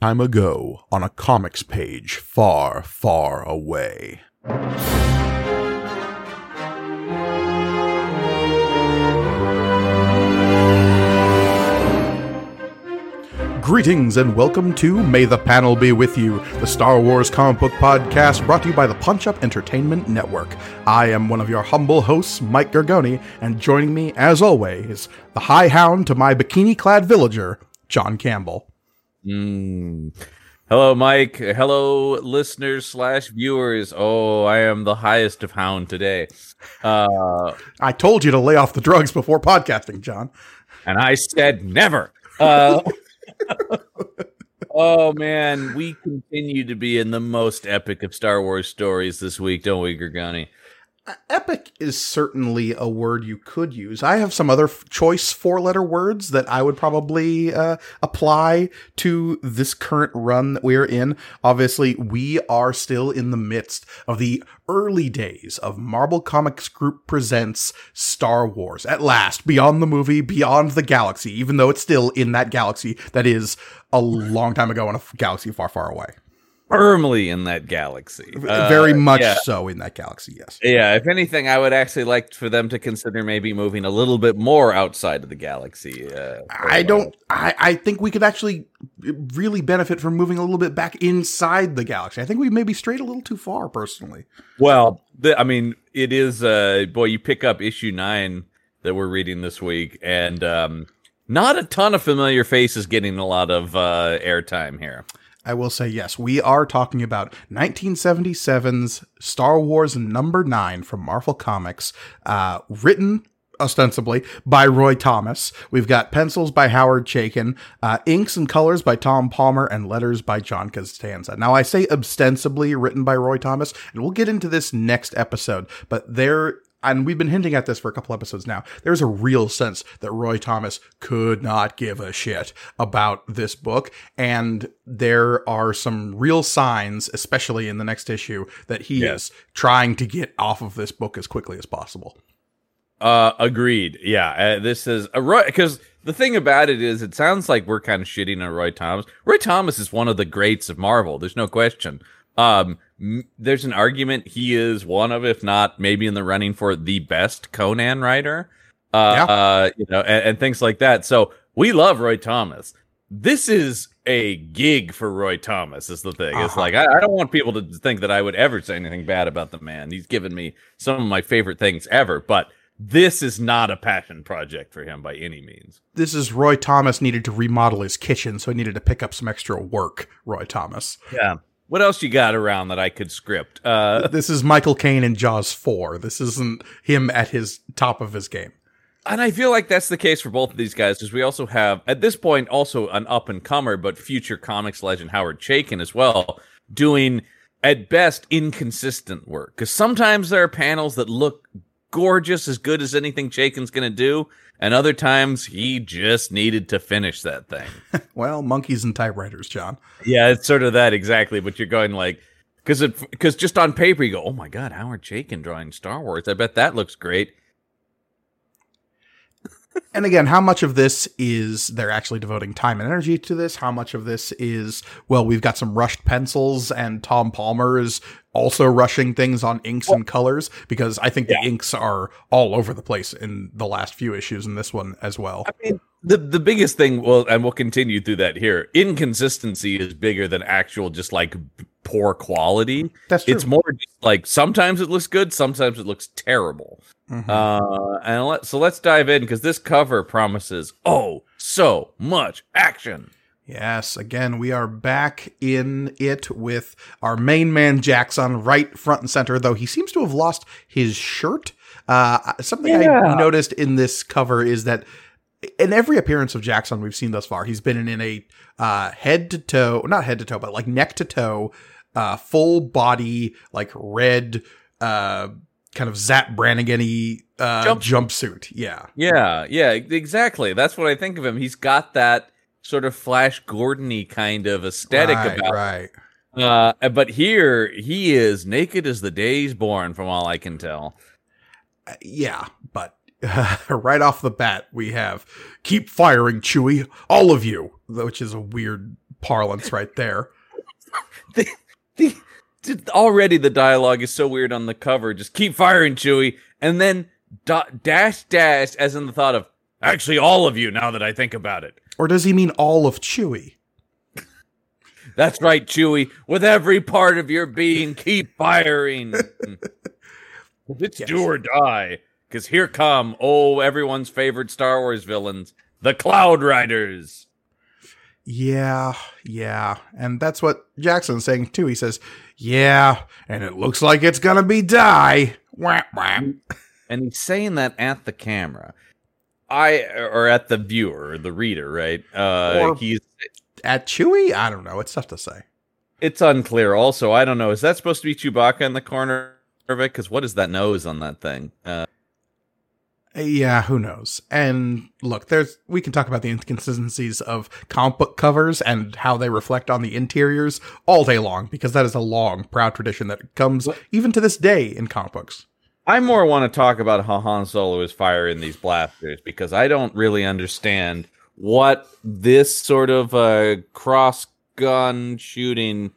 time ago on a comics page far, far away. Greetings and welcome to May the Panel Be With You, the Star Wars comic book podcast brought to you by the Punch Up Entertainment Network. I am one of your humble hosts, Mike Gargoni, and joining me, as always, the high hound to my bikini clad villager, John Campbell. Mm. Hello, Mike. Hello, listeners slash viewers. Oh, I am the highest of hound today. Uh, I told you to lay off the drugs before podcasting, John. And I said never. Uh, oh man, we continue to be in the most epic of Star Wars stories this week, don't we, Gargani? Epic is certainly a word you could use. I have some other f- choice four letter words that I would probably uh, apply to this current run that we're in. Obviously, we are still in the midst of the early days of Marvel Comics Group Presents Star Wars. At last, beyond the movie, beyond the galaxy, even though it's still in that galaxy that is a long time ago in a galaxy far, far away firmly in that galaxy. Very uh, much yeah. so in that galaxy, yes. Yeah, if anything, I would actually like for them to consider maybe moving a little bit more outside of the galaxy. Uh, I don't. I, I think we could actually really benefit from moving a little bit back inside the galaxy. I think we may be straight a little too far, personally. Well, the, I mean, it is. Uh, boy, you pick up issue nine that we're reading this week, and um, not a ton of familiar faces getting a lot of uh, airtime here. I will say yes. We are talking about 1977's Star Wars number nine from Marvel Comics, uh, written ostensibly by Roy Thomas. We've got pencils by Howard Chaykin, uh, inks and colors by Tom Palmer, and letters by John Costanza. Now, I say ostensibly written by Roy Thomas, and we'll get into this next episode, but there and we've been hinting at this for a couple episodes now. There's a real sense that Roy Thomas could not give a shit about this book. And there are some real signs, especially in the next issue, that he yes. is trying to get off of this book as quickly as possible. Uh, agreed. Yeah. Uh, this is a Roy, because the thing about it is, it sounds like we're kind of shitting on Roy Thomas. Roy Thomas is one of the greats of Marvel. There's no question. Um, there's an argument he is one of, if not maybe in the running for the best Conan writer. Uh, yeah. uh you know, and, and, things like that. So we love Roy Thomas. This is a gig for Roy Thomas. Is the thing. Uh-huh. It's like I, I, don't want people to think that I would ever say anything bad about the man. He's given me some of my favorite things ever, but this is not a passion project for him by any means. This is Roy Thomas needed to remodel his kitchen, so he needed to pick up some extra work. Roy Thomas. Yeah. What else you got around that I could script? Uh, this is Michael Caine in Jaws 4. This isn't him at his top of his game. And I feel like that's the case for both of these guys because we also have, at this point, also an up and comer, but future comics legend Howard Chaykin as well, doing at best inconsistent work. Because sometimes there are panels that look gorgeous, as good as anything Chaykin's going to do, and other times he just needed to finish that thing. well, monkeys and typewriters, John. Yeah, it's sort of that exactly. But you're going like, because it because just on paper you go, oh my god, Howard Chaykin drawing Star Wars. I bet that looks great. And again, how much of this is they're actually devoting time and energy to this? How much of this is, well, we've got some rushed pencils and Tom Palmer is also rushing things on inks and colors? Because I think yeah. the inks are all over the place in the last few issues and this one as well. I mean, the, the biggest thing, well, and we'll continue through that here, inconsistency is bigger than actual just like poor quality. That's true. It's more like sometimes it looks good, sometimes it looks terrible. Mm-hmm. Uh, and let, so let's dive in because this cover promises oh so much action. Yes, again, we are back in it with our main man Jaxxon right front and center, though he seems to have lost his shirt. Uh, something yeah. I noticed in this cover is that in every appearance of Jaxxon we've seen thus far, he's been in a uh, head to toe, not head to toe, but like neck to toe, uh, full body, like red, uh, kind of Zapp Brannigan uh, Jump- jumpsuit. Yeah. Yeah. Yeah. Exactly. That's what I think of him. He's got that sort of Flash Gordony kind of aesthetic right, about right. Uh, but here he is naked as the day's born, from all I can tell. Uh, yeah, but uh, right off the bat, we have keep firing, Chewie, all of you, which is a weird parlance right there. the, the, already the dialogue is so weird on the cover. Just keep firing, Chewie, and then dot, dash dash, as in the thought of actually all of you. Now that I think about it, or does he mean all of Chewie? That's right, Chewie. With every part of your being, keep firing. it's yes. do or die. Because here come, oh, everyone's favorite Star Wars villains, the Cloud Riders. Yeah, yeah. And that's what Jaxxon's saying too. He says, Yeah, and it looks like it's gonna be die. Wah, wah. And he's saying that at the camera. I or at the viewer, the reader, right? Uh or he's at Chewie? I don't know. It's tough to say. It's unclear. Also, I don't know. Is that supposed to be Chewbacca in the corner of it? Because what is that nose on that thing? Uh, yeah, who knows? And look, there's we can talk about the inconsistencies of comic book covers and how they reflect on the interiors all day long because that is a long, proud tradition that comes what? even to this day in comic books. I more want to talk about how Han Solo is firing these blasters because I don't really understand what this sort of uh, cross gun shooting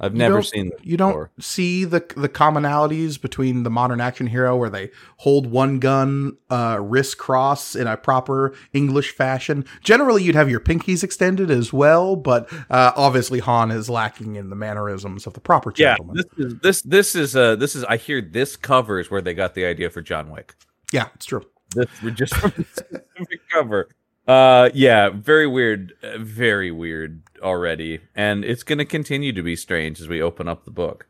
I've you never seen You before. don't see the the commonalities between the modern action hero where they hold one gun uh, wrist cross in a proper English fashion. Generally, you'd have your pinkies extended as well, but uh, obviously Han is lacking in the mannerisms of the proper gentleman. Yeah, this is this this is uh this is I hear this covers where they got the idea for John Wick. Yeah, it's true. This we just from cover. Uh, yeah, very weird, uh, very weird already, and it's going to continue to be strange as we open up the book.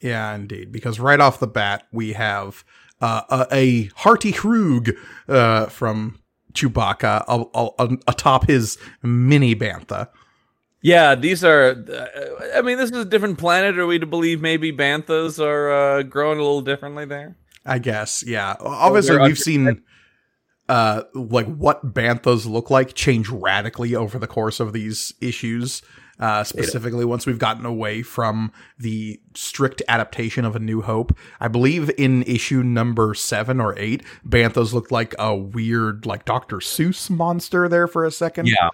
Yeah, indeed, because right off the bat we have uh, a, a hearty hrug uh, from Chewbacca a, a, atop his mini bantha. Yeah, these are. Uh, I mean, this is a different planet. Are we to believe maybe banthas are uh, growing a little differently there? I guess. Yeah. Obviously, we've seen uh, like what banthas look like change radically over the course of these issues. Uh, specifically, once we've gotten away from the strict adaptation of A New Hope, I believe in issue number seven or eight, banthas looked like a weird, like Dr. Seuss monster there for a second. Yeah,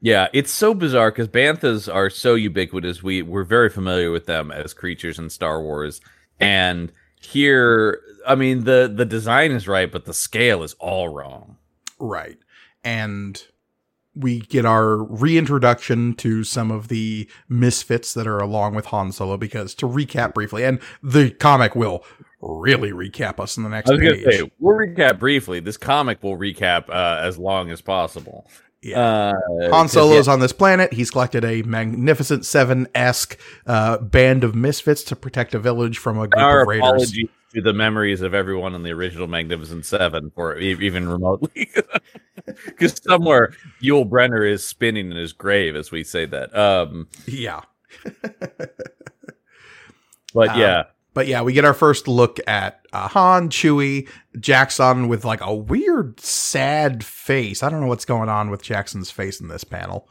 yeah, it's so bizarre because banthas are so ubiquitous. We we're very familiar with them as creatures in Star Wars, and here I mean the the design is right, but the scale is all wrong. Right. And we get our reintroduction to some of the misfits that are along with Han Solo because to recap briefly, and the comic will really recap us in the next I was page. Say, we'll recap briefly. This comic will recap uh, as long as possible. Yeah. Uh, Han Solo's yeah. on this planet. He's collected a magnificent seven esque uh, band of misfits to protect a village from a group Our of raiders. To the memories of everyone in the original Magnificent Seven, for even remotely, because somewhere Yul Brynner is spinning in his grave as we say that. Um, yeah. but um, yeah, but yeah, we get our first look at uh, Han, Chewie, Jaxxon with like a weird, sad face. I don't know what's going on with Jaxxon's face in this panel.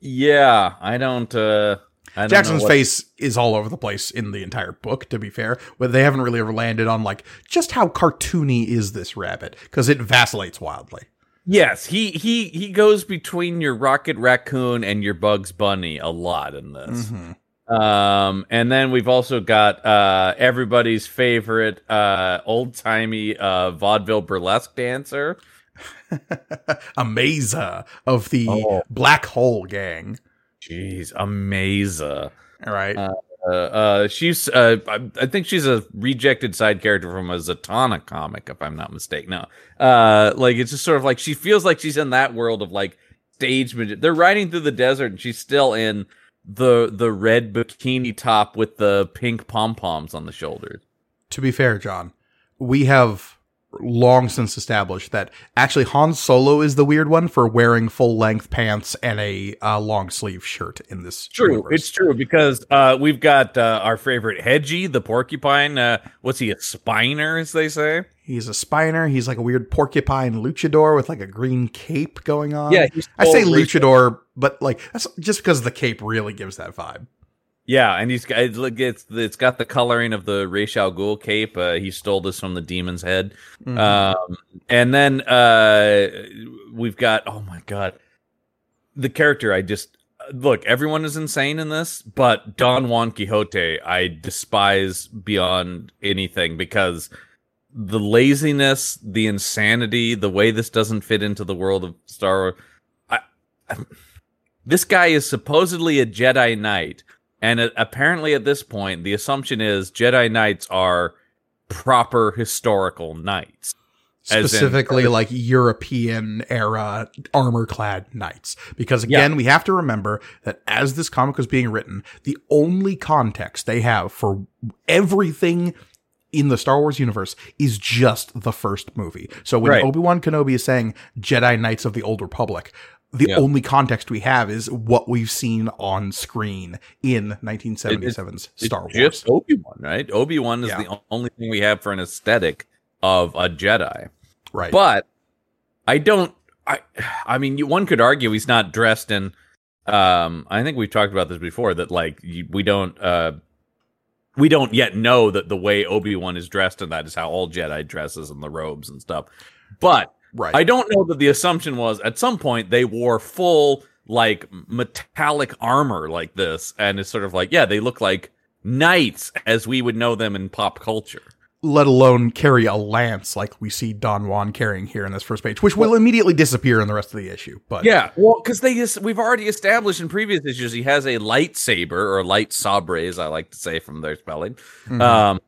Yeah, I don't. uh Jaxxon's face is all over the place in the entire book, to be fair, but they haven't really ever landed on like just how cartoony is this rabbit because it vacillates wildly. Yes, he he he goes between your Rocket Raccoon and your Bugs Bunny a lot in this. Mm-hmm. Um, and then we've also got uh, everybody's favorite uh, old timey uh, vaudeville burlesque dancer, Amaza of the oh. Black Hole Gang. Jeez, Amaza. All right. Uh, uh, uh, she's uh, I, think she's a rejected side character from a Zatanna comic, if I'm not mistaken. No, uh, like it's just sort of like she feels like she's in that world of like stage. They're riding through the desert, and she's still in the the red bikini top with the pink pom poms on the shoulders. To be fair, John, we have long since established that actually Han Solo is the weird one for wearing full length pants and a uh, long sleeve shirt in this. True, universe. it's true because uh, we've got uh, our favorite Hedji, the porcupine. Uh, what's he a spiner, as they say? He's a spiner. He's like a weird porcupine luchador with like a green cape going on. Yeah, I say luchador, but like that's just because the cape really gives that vibe. Yeah, and he's got it's it's got the coloring of the Ra's al Ghul cape. Uh, he stole this from the demon's head. Mm-hmm. Um, and then uh, we've got oh my god, the character I just look, everyone is insane in this, but Don Juan Quixote, I despise beyond anything because the laziness, the insanity, the way this doesn't fit into the world of Star Wars. I, I, this guy is supposedly a Jedi Knight, and apparently at this point, the assumption is Jedi Knights are proper historical knights. As in- specifically like European era armor clad knights. Because again, we have to remember that as this comic was being written, the only context they have for everything in the Star Wars universe is just the first movie. So when Right. Obi-Wan Kenobi is saying Jedi Knights of the Old Republic, the Yeah. only context we have is what we've seen on screen in 1977's Star Wars. Just Obi Wan, right? Obi Wan is Yeah. the only thing we have for an aesthetic of a Jedi. right. But I don't. I. I mean, you, one could argue he's not dressed in. Um, I think we've talked about this before. That like you, we don't. Uh, we don't yet know that the way Obi Wan is dressed and that is how all Jedi dresses and the robes and stuff. But right. I don't know that the assumption was at some point they wore full like metallic armor like this, and it's sort of like yeah, they look like knights as we would know them in pop culture. let alone carry a lance like we see Don Juan carrying here in this first page, which will immediately disappear in the rest of the issue. But Yeah, well, because they just we've already established in previous issues he has a lightsaber or light sabre, as I like to say from their spelling. Mhm. Um,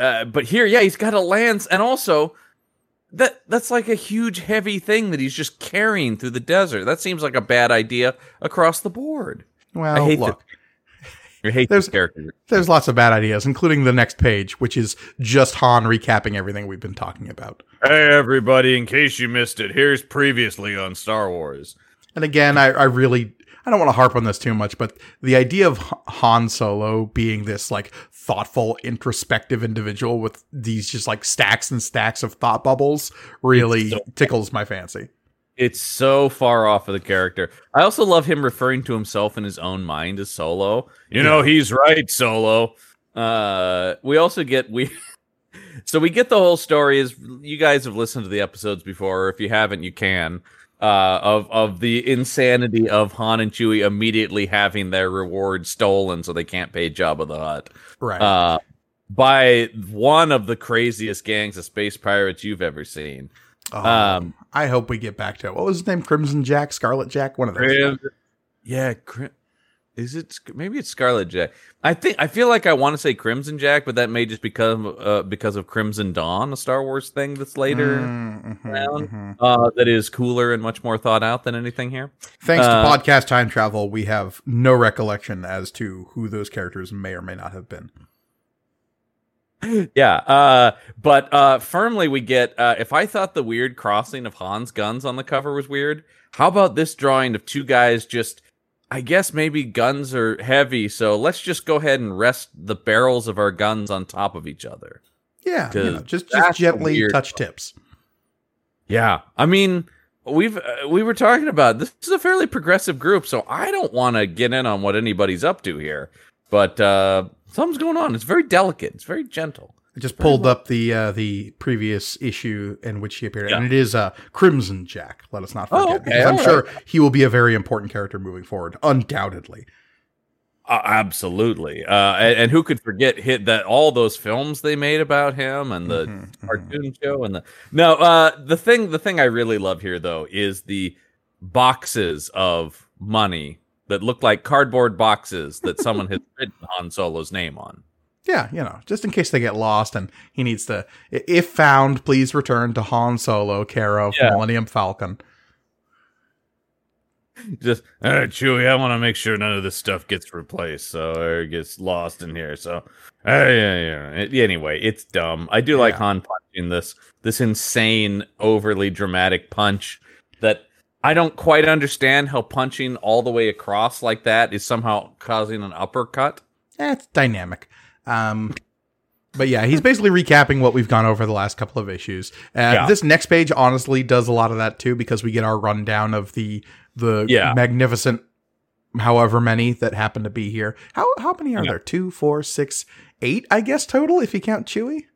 uh, but here, yeah, he's got a lance, and also that that's like a huge, heavy thing that he's just carrying through the desert. That seems like a bad idea across the board. well, I hate look, I hate There's- this character. there's lots of bad ideas, including the next page, which is just Han recapping everything we've been talking about. Hey, everybody! In case you missed it, here's previously on Star Wars. And again, I, I really I don't want to harp on this too much, but the idea of Han Solo being this like thoughtful, introspective individual with these just like stacks and stacks of thought bubbles really so- tickles my fancy. It's so far off of the character. I also love him referring to himself in his own mind as Solo. You know, he's right, Solo. Uh, we also get we. so we get the whole story. Is you guys have listened to the episodes before? Or if you haven't, you can. Uh, of of the insanity of Han and Chewie immediately having their reward stolen, so they can't pay Jabba the Hutt. Right. Uh, by one of the craziest gangs of space pirates you've ever seen. Oh, um, I hope we get back to it. What was his name? Crimson Jack, Scarlet Jack, one of those. Crim- yeah, Crim- is it maybe it's Scarlet Jack? I think I feel like I want to say Crimson Jack, but that may just become uh, because of Crimson Dawn, a Star Wars thing that's later Mm, mhm, around. mhm. uh, that is cooler and much more thought out than anything here. Thanks Uh, to podcast time travel, we have no recollection as to who those characters may or may not have been. yeah, uh, but uh, firmly we get. Uh, if I thought the weird crossing of Han's guns on the cover was weird, how about this drawing of two guys just? I guess maybe guns are heavy, so let's just go ahead and rest the barrels of our guns on top of each other. Yeah, you know, just just gently touch tips. Yeah, I mean, we've uh, we were talking about this is a fairly progressive group, so I don't want to get in on what anybody's up to here, but uh, something's going on. It's very delicate. It's very gentle. I just pulled up the uh, the previous issue in which he appeared, Yeah. and it is uh, Crimson Jack. Let us not Oh, forget, okay, because I'm all sure he will be a very important character moving forward, undoubtedly. Uh, absolutely. Uh, and, and who could forget hit that all those films they made about him and the Mhm, mhm. cartoon show and the no. Uh, the thing the thing I really love here though is the boxes of money that look like cardboard boxes that someone has written Han Solo's name on. Yeah, you know, just in case they get lost and he needs to, if found, please return to Han Solo, care of Yeah. Millennium Falcon. just all right, Chewie. I want to make sure none of this stuff gets replaced, so or gets lost in here. So, uh, yeah, yeah. Anyway, it's dumb. I do like Han punching this this insane, overly dramatic punch that I don't quite understand how punching all the way across like that is somehow causing an uppercut. Eh, it's dynamic. Um, but yeah, he's basically recapping what we've gone over the last couple of issues. Uh, Yeah. This next page honestly does a lot of that too, because we get our rundown of the the Yeah. magnificent, however many that happen to be here. How how many are Yeah. there? Two, four, six, eight, I guess total if you count Chewie.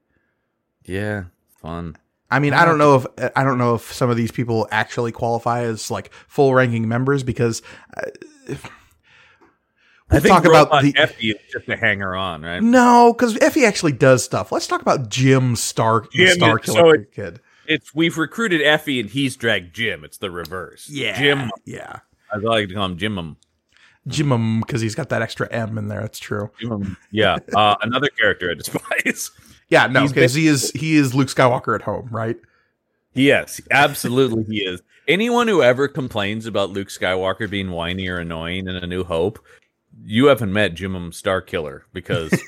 Yeah, fun. I mean, I don't know if I don't know if some of these people actually qualify as like full ranking members because uh, if, We'll think talk about the Effie is just a hanger on, right? no, because Effie actually does stuff. Let's talk about Jim Stark, the Jim Star Killer so it- kid. It's we've recruited Effie and he's dragged Jim. It's the reverse. Yeah, Jim. yeah, I like to call him Jimum. Jimum because he's got that extra M in there. That's true. Jimum. Yeah. Uh, another character I despise. Yeah, no, because he is he is Luke Skywalker at home, right? Yes, absolutely he is. Anyone who ever complains about Luke Skywalker being whiny or annoying in A New Hope, you haven't met Jimum Starkiller because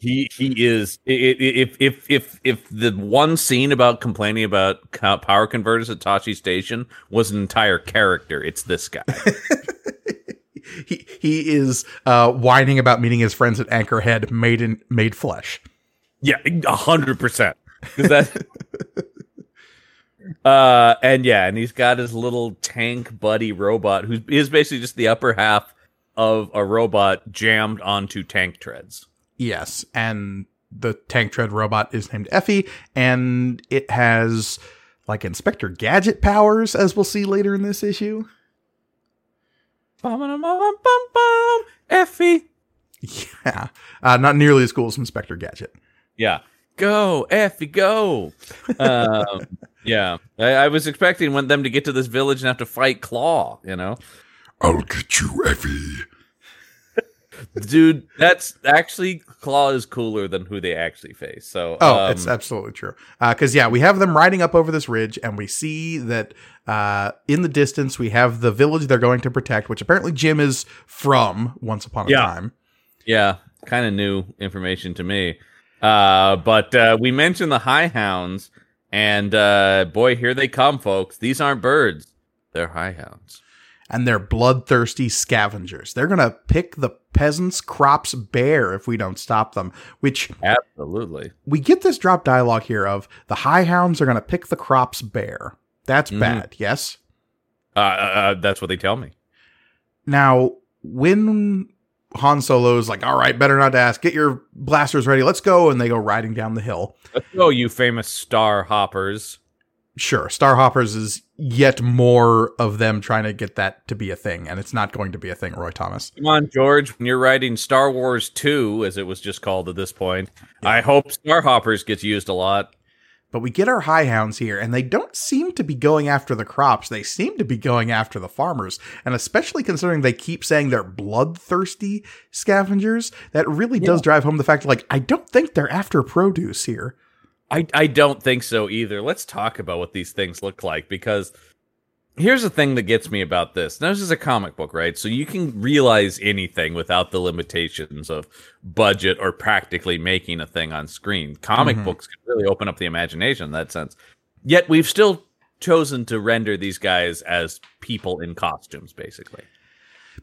he he is if if if if the one scene about complaining about power converters at Tosche Station was an entire character, it's this guy. he he is uh, whining about meeting his friends at Anchorhead, made in made flesh. Yeah, a hundred percent. Because that. Uh and yeah, and he's got his little tank buddy robot who is basically just the upper half of a robot jammed onto tank treads. Yes, and the tank tread robot is named Effie, and it has like Inspector Gadget powers, as we'll see later in this issue. Bum, bum, bum, bum, bum, Effie. Yeah, uh, not nearly as cool as Inspector Gadget. Yeah. Go, Effie, go. um, yeah. I, I was expecting when them to get to this village and have to fight Claw, you know? I'll get you, Effie. Dude, that's actually Claw is cooler than who they actually face. So Oh, um, it's absolutely true. Because yeah, we have them riding up over this ridge, and we see that uh, in the distance we have the village they're going to protect, which apparently Jim is from. Once upon a Yeah. time. Yeah, kind of new information to me. Uh, but uh, we mentioned the high hounds, and uh, boy, here they come, folks. These aren't birds; they're high hounds. and they're bloodthirsty scavengers. They're going to pick the peasants' crops bare if we don't stop them, which Absolutely. we get this drop dialogue here of the high hounds are going to pick the crops bare. That's Mhm. bad, yes? Uh, uh, uh, that's what they tell me. Now, when Han Solo's like, all right, better not to ask, get your blasters ready, let's go, and they go riding down the hill. Let's go, you famous star hoppers. Sure, Star Hoppers is yet more of them trying to get that to be a thing, and it's not going to be a thing, Roy Thomas. Come on, George. When you're writing Star Wars 2, as it was just called at this point, I hope Star Hoppers gets used a lot. But we get our high hounds here, and they don't seem to be going after the crops. They seem to be going after the farmers. And especially considering they keep saying they're bloodthirsty scavengers, that really does drive home the fact like, I don't think they're after produce here. I, I don't think so either. Let's talk about what these things look like because here's the thing that gets me about this. Now, this is a comic book, right? So you can realize anything without the limitations of budget or practically making a thing on screen. Comic Mhm. books can really open up the imagination in that sense. Yet we've still chosen to render these guys as people in costumes, basically.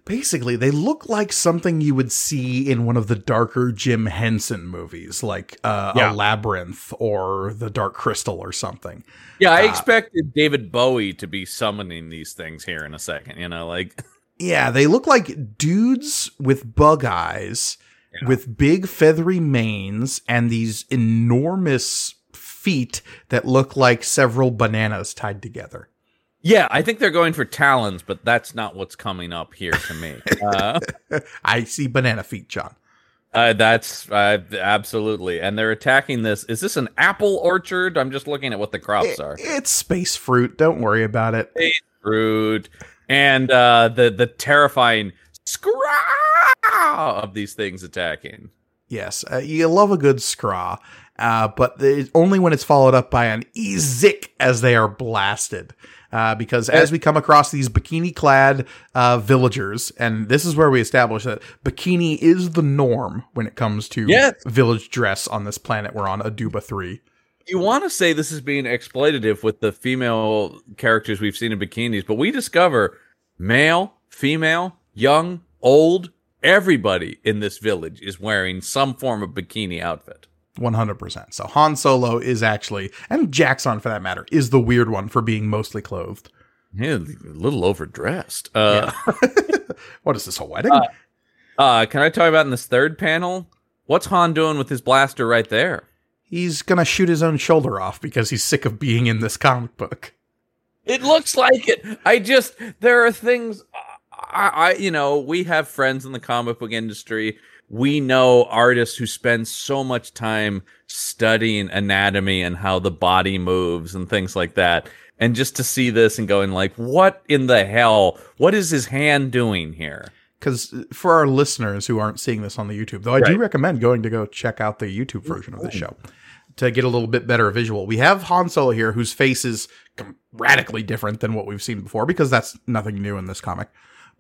Basically, they look like something you would see in one of the darker Jim Henson movies, like uh, Yeah. a Labyrinth or The Dark Crystal or something. Yeah, I Uh, expected David Bowie to be summoning these things here in a second, you know, like Yeah, they look like dudes with bug eyes, Yeah. with big feathery manes, and these enormous feet that look like several bananas tied together. Yeah, I think they're going for talons, but that's not what's coming up here to me. uh, I see banana feet, John. uh, that's uh, absolutely, and they're attacking this. Is this an apple orchard? I'm just looking at what the crops are. It's space fruit. Don't worry about it. Fruit and uh, the the terrifying scraw of these things attacking. Yes, uh, you love a good scraw, uh, but it's only when it's followed up by an ezik as they are blasted. Uh, because as we come across these bikini clad uh, villagers, and this is where we establish that bikini is the norm when it comes to Yes. village dress on this planet we're on, Aduba 3. You want to say this is being exploitative with the female characters we've seen in bikinis, but we discover male, female, young, old, everybody in this village is wearing some form of bikini outfit. 100%. So Han Solo is actually, and Jaxxon for that matter, is the weird one for being mostly clothed. Yeah, a little overdressed. Uh, What is this, a wedding? uh, can I talk about in this third panel? What's Han doing with his blaster right there? He's gonna shoot his own shoulder off because he's sick of being in this comic book. It looks like it. I just there are things. I, I, you know, we have friends in the comic book industry. We know artists who spend so much time studying anatomy and how the body moves and things like that. And just to see this and going like, what in the hell? What is his hand doing here? Because for our listeners who aren't seeing this on the YouTube, though, I do recommend going to go check out the YouTube mm-hmm. version of the show to get a little bit better visual. We have Han Solo here, whose face is radically different than what we've seen before, because that's nothing new in this comic.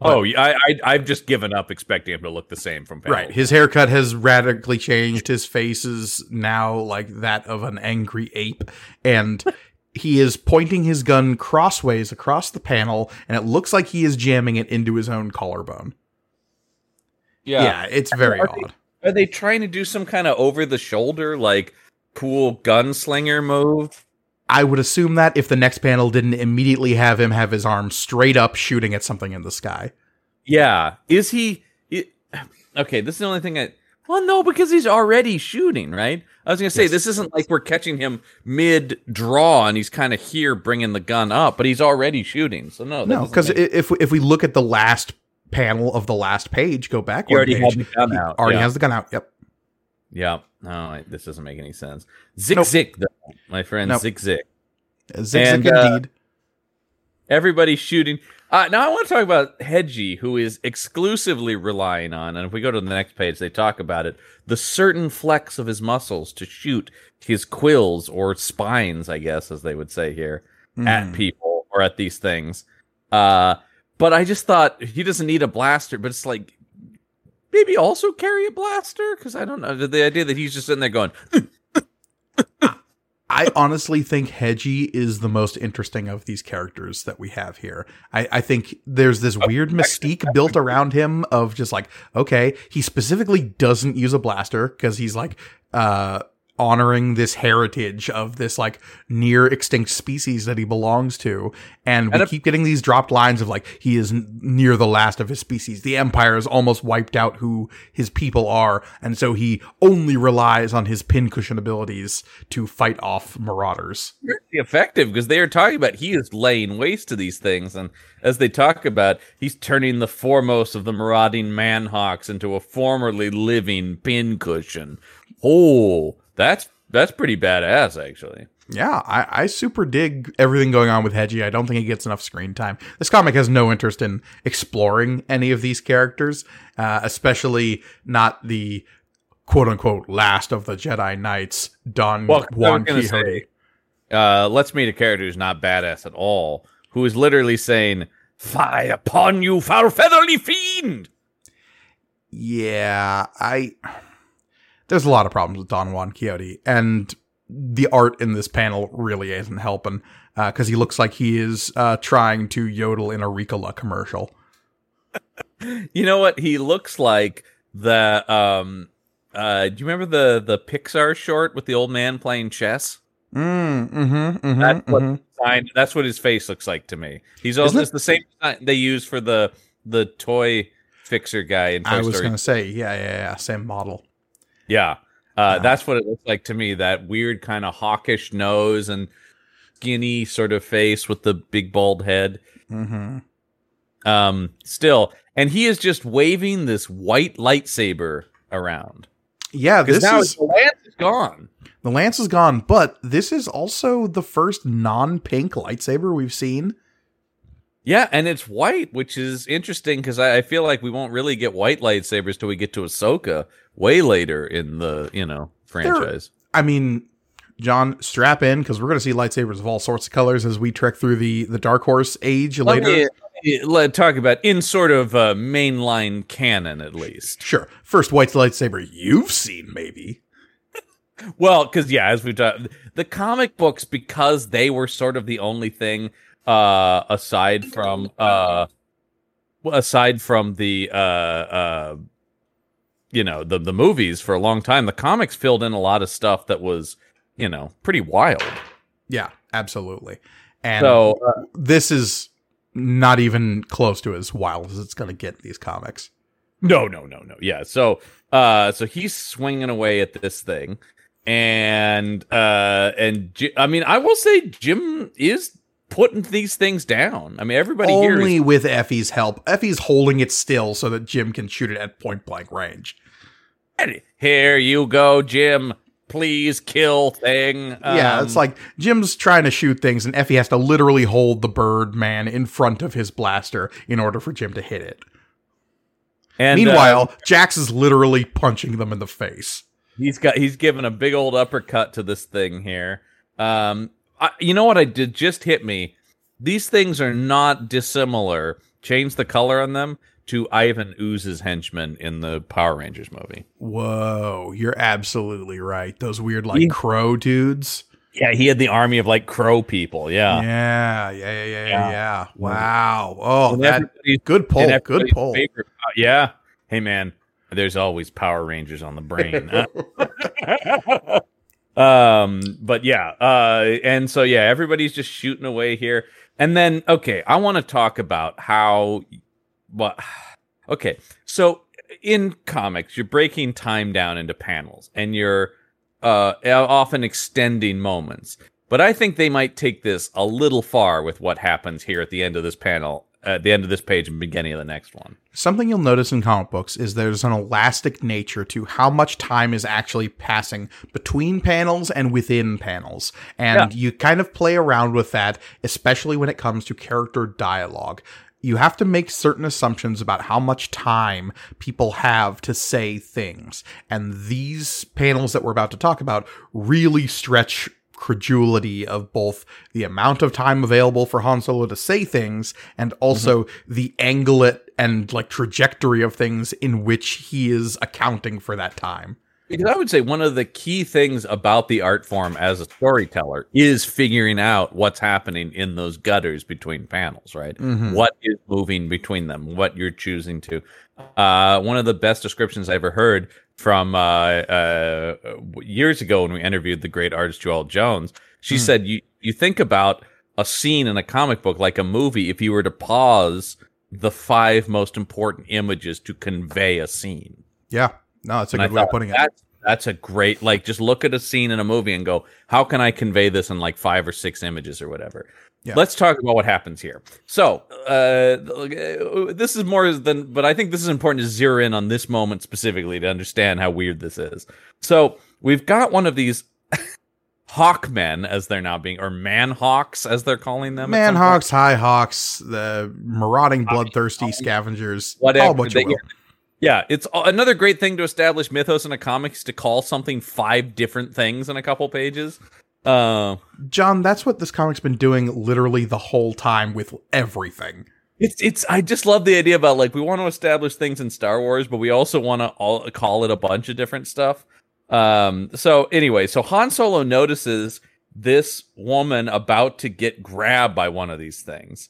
Oh, yeah, I, I, I've just given up expecting him to look the same from panel. Right. His haircut has radically changed. His face is now like that of an angry ape. And he is pointing his gun crossways across the panel, and it looks like he is jamming it into his own collarbone. Yeah, yeah, it's very Are they- odd. Are they trying to do some kind of over the shoulder, like cool gunslinger move? I would assume that if the next panel didn't immediately have him have his arm straight up shooting at something in the sky. Yeah. Is he? okay, this is the only thing I. Well, no, because he's already shooting, right? I was gonna say Yes. this isn't like we're catching him mid draw and he's kind of here bringing the gun up, but he's already shooting. So no, No, because make- if if we look at the last panel of the last page, go back he already page, had the gun out. already yeah. has the gun out. Yep. yeah. No, I- this doesn't make any sense. Zig Nope. though, my friend. Nope. Zig zig. Zig And, zig uh, indeed. Everybody's shooting. Uh, now I want to talk about Hedji, who is exclusively relying on, and if we go to the next page, they talk about it, the certain flex of his muscles to shoot his quills or spines, I guess, as they would say here, at Mhm. people or at these things. Uh, but I just thought he doesn't need a blaster, but it's like maybe also carry a blaster? Because I don't know. The idea that he's just sitting there going, I honestly think Hedji is the most interesting of these characters that we have here. I, I think there's this weird mystique built around him of just like, okay, he specifically doesn't use a blaster because he's like, uh, honoring this heritage of this like near extinct species that he belongs to. And we And a- keep getting these dropped lines of like, he is n- near the last of his species. The empire has almost wiped out who his people are. And so he only relies on his pincushion abilities to fight off marauders. effective because they are talking about he is laying waste to these things, and as they talk about, he's turning the foremost of the marauding manhawks into a formerly living pincushion. Oh, that's that's pretty badass, actually. Yeah, I, I super dig everything going on with Hedji. I don't think he gets enough screen time. This comic has no interest in exploring any of these characters, uh, especially not the quote unquote last of the Jedi Knights, Don Well, Juan Quixote. say, uh, let's meet a character who's not badass at all, who is literally saying, "Fie upon you, foul featherly fiend!" Yeah, I. There's a lot of problems with Don Juan Quixote, and the art in this panel really isn't helping because he looks like he is uh, trying to yodel in a Ricola commercial. You know what he looks like? The um, uh, do you remember the the Pixar short with the old man playing chess? Mm, mm-hmm, mm-hmm, That's what mhm. design- That's what his face looks like to me. He's also it- it's the same design they use for the the toy fixer guy in Toy I was going to say, yeah, yeah, yeah, same model. Yeah, uh, Yeah. that's what it looks like to me. That weird kind of hawkish nose and skinny sort of face with the big bald head. Mm-hmm. Um, still, and he is just waving this white lightsaber around Yeah, this now is the lance is gone. the lance is gone, but this is also the first non-pink lightsaber we've seen. Yeah, and it's white, which is interesting because I, I feel like we won't really get white lightsabers till we get to Ahsoka way later in the you know franchise. I mean, John, strap in because we're going to see lightsabers of all sorts of colors as we trek through the the Dark Horse age Let later. me, let talk about in sort of uh, mainline canon at least. Sure, first white lightsaber you've seen, maybe. Well, because yeah, as we've done, the comic books because they were sort of the only thing uh aside from uh aside from the uh uh you know the the movies for a long time the comics filled in a lot of stuff that was you know pretty wild Yeah, absolutely. And so uh, this is not even close to as wild as it's going to get in these comics. no no no no yeah so uh so he's swinging away at this thing and uh and Ji- i mean i will say jim is putting these things down. I mean, everybody Only is with Effie's help. Effie's holding it still so that Jim can shoot it at point blank range. Here. You go, Jim. Please kill thing. yeah, Um, it's like Jim's trying to shoot things, and Effie has to literally hold the bird man in front of his blaster in order for Jim to hit it. and, uh, Meanwhile, Jax is literally punching them in the face. He's got he's given a big old uppercut to this thing here. Um, I, you know what I did just hit me. These things are not dissimilar. Change the color on them to Ivan Ooze's henchmen in the Power Rangers movie. Whoa, you're absolutely right. Those weird, like, Yeah. crow dudes. Yeah, he had the army of like crow people. Yeah, Yeah, yeah, yeah, yeah, yeah. Yeah. yeah. Wow. Oh, And that good and pull. Good everybody's pull. favorite- uh, yeah. Hey man, there's always Power Rangers on the brain. um, but yeah, uh, and so yeah, everybody's just shooting away here. And then okay, I want to talk about how what okay. So in comics, you're breaking time down into panels and you're uh often extending moments. But I think they might take this a little far with what happens here at the end of this panel, at the end of this page and beginning of the next one. Something you'll notice in comic books is there's an elastic nature to how much time is actually passing between panels and within panels. And you kind of play around with that, especially when it comes to character dialogue. You have to make certain assumptions about how much time people have to say things. And these panels that we're about to talk about really stretch credulity of both the amount of time available for Han Solo to say things and also mm-hmm. the angle it and like trajectory of things in which he is accounting for that time. Because I would say one of the key things about the art form as a storyteller is figuring out what's happening in those gutters between panels, right? Mhm. What is moving between them, what you're choosing to. Uh, one of the best descriptions I ever heard from uh, uh, years ago when we interviewed the great artist Joëlle Jones, she Hmm. said, you, you think about a scene in a comic book like a movie, if you were to pause the five most important images to convey a scene. Yeah. No, that's a And good way of putting it. That's that's a great like just look at a scene in a movie and go, how can I convey this in like five or six images or whatever. Yeah. Let's talk about what happens here. So uh, this is more than, but I think this is important to zero in on this moment specifically to understand how weird this is. So we've got one of these hawkmen, as they're now being, or manhawks, as they're calling them. Manhawks, High Hawks, the marauding, bloodthirsty scavengers. whatever. All what you they- will. Yeah, it's another great thing to establish mythos in a comics to call something five different things in a couple pages. Uh, John, that's what this comic's been doing literally the whole time with everything. it's it's. I just love the idea about like we want to establish things in Star Wars, but we also want to all call it a bunch of different stuff. Um. So anyway, so Han Solo notices this woman about to get grabbed by one of these things,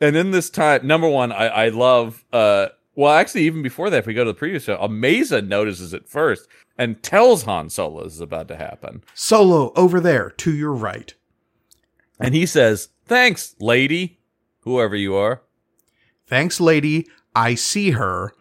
and in this time, number one, I I love uh. Well, actually, even before that, if we go to the previous show, Amazon notices it first and tells Han Solo this is about to happen. Solo, over there, to your right. And he says, Thanks, lady, whoever you are. Thanks, lady. I see her.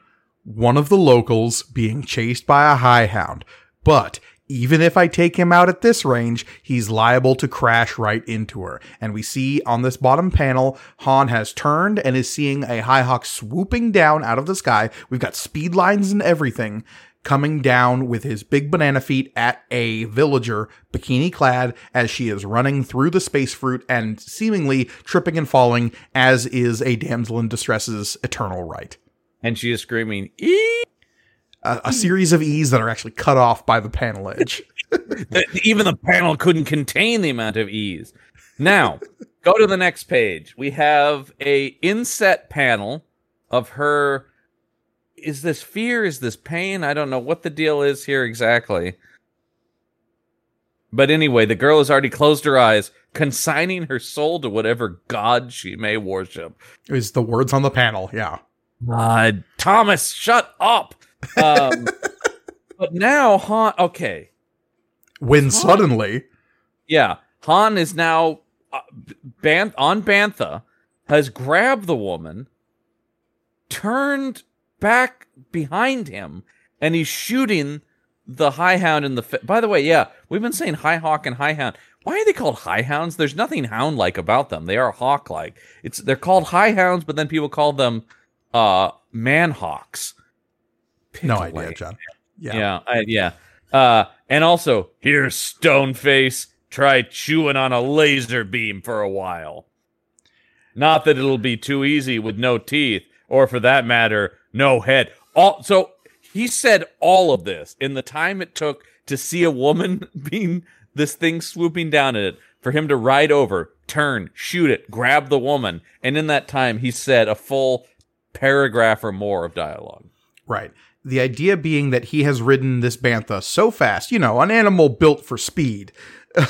One of the locals being chased by a high hound. But even if I take him out at this range, he's liable to crash right into her. And we see on this bottom panel, Han has turned and is seeing a High Hawk swooping down out of the sky. We've got speed lines and everything coming down with his big banana feet at a villager, bikini clad, as she is running through the space fruit and seemingly tripping and falling, as is a damsel in distress's eternal right. And she is screaming, "Ee!" A, a series of E's that are actually cut off by the panel edge. Even the panel couldn't contain the amount of E's. Now, go to the next page. We have a inset panel of her. Is this fear? Is this pain? I don't know what the deal is here exactly. But anyway, the girl has already closed her eyes, consigning her soul to whatever god she may worship. Is the words on the panel, yeah. Uh, Thomas, shut up. Um, but now Han, okay, When suddenly, yeah, Han is now uh, Ban- on Bantha, has grabbed the woman, turned back behind him, and he's shooting the High Hound in the. Fa- By the way, yeah, we've been saying High Hawk and High Hound. why are they called high hounds? There's nothing hound like about them. They are hawk like. It's they're called high hounds, but then people call them uh man hawks. No idea, John. Yeah. Yeah, I, yeah. Uh, and also, here's Stoneface. Try chewing on a laser beam for a while. Not that it'll be too easy with no teeth, or for that matter, no head. All so he said all of this in the time it took to see a woman being this thing swooping down at it for him to ride over, turn, shoot it, grab the woman, and in that time he said a full paragraph or more of dialogue. Right. The idea being that he has ridden this bantha so fast, you know, an animal built for speed.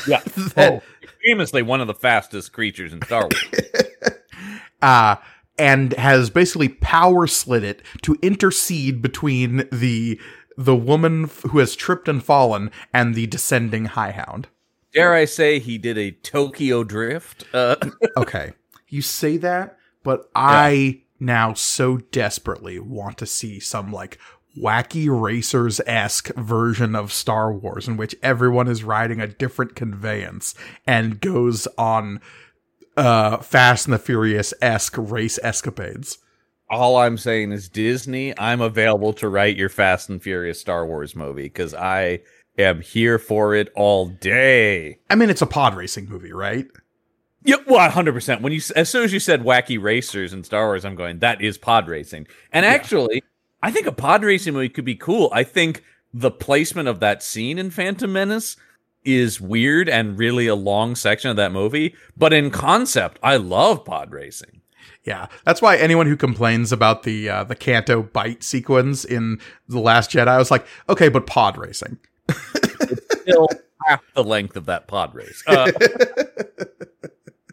Yeah. that, oh, famously one of the fastest creatures in Star Wars. uh, and has basically power slid it to intercede between the the woman f- who has tripped and fallen and the descending high hound. Dare I say he did a Tokyo drift? Uh, Okay, you say that, but I now so desperately want to see some like wacky racers esque version of Star Wars in which everyone is riding a different conveyance and goes on uh Fast and the Furious esque race escapades. all I'm saying is Disney, I'm available to write your Fast and Furious Star Wars movie because I am here for it all day. I mean, it's a pod racing movie, right? Yeah, well, hundred percent. When you as soon as you said wacky racers in Star Wars, I'm going that is pod racing. And actually, I think a pod racing movie could be cool. I think the placement of that scene in Phantom Menace is weird and really a long section of that movie. But in concept, I love pod racing. Yeah, that's why anyone who complains about the uh, the Canto Bight sequence in the Last Jedi, I was like, okay, but pod racing. It's still half the length of that pod race. Uh,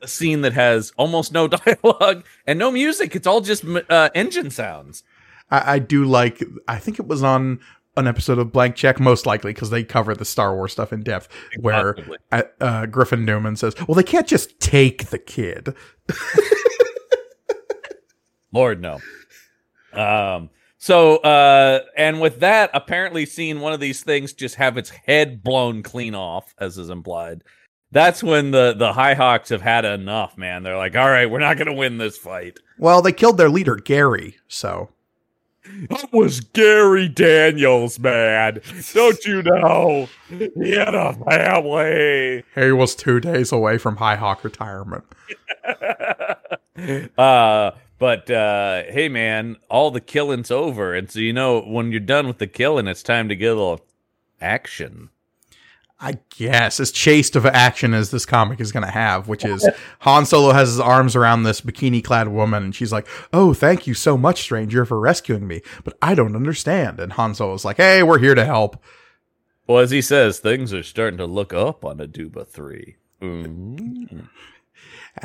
a scene that has almost no dialogue and no music. It's all just uh, engine sounds. I, I do like. I think it was on an episode of Blank Check, most likely because they cover the Star Wars stuff in depth. Where uh, uh, Griffin Newman says, "Well, they can't just take the kid." Lord no. Um. So, uh, and with that, apparently seeing one of these things just have its head blown clean off, as is implied. That's when the the High Hawks have had enough, man. They're like, all right, we're not gonna win this fight. Well, they killed their leader Gary, so That was Gary Daniels, man. Don't you know? He had a family. he was two days away from High Hawk retirement. uh, but uh, hey, man, all the killing's over, and so you know when you're done with the killing, it's time to get a little action. I guess as chaste of action as this comic is going to have, which is Han Solo has his arms around this bikini clad woman and she's like, Oh, thank you so much, stranger, for rescuing me. But I don't understand. And Han Solo's like, Hey, we're here to help. Well, as he says, things are starting to look up on Aduba Three. Mm.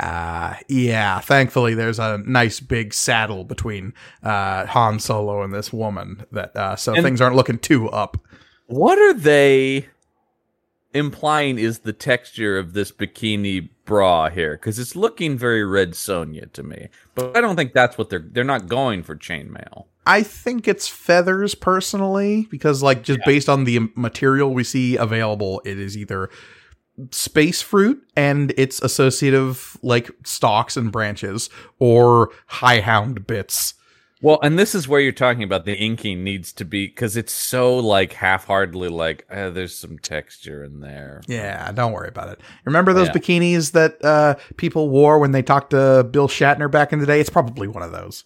Uh, yeah, thankfully there's a nice big saddle between uh, Han Solo and this woman that uh, so And- things aren't looking too up. What are they implying is the texture of this bikini bra here? Because it's looking very Red Sonja to me, but I don't think that's what they're. They're not going for chainmail. I think it's feathers personally because like just based on the material we see available, it is either space fruit and its associative like stalks and branches or high hound bits. Well, and this is where you're talking about the inking needs to be because it's so like half-heartedly like uh, there's some texture in there. Yeah, don't worry about it. Remember those Yeah. bikinis that uh, people wore when they talked to Bill Shatner back in the day? It's probably one of those.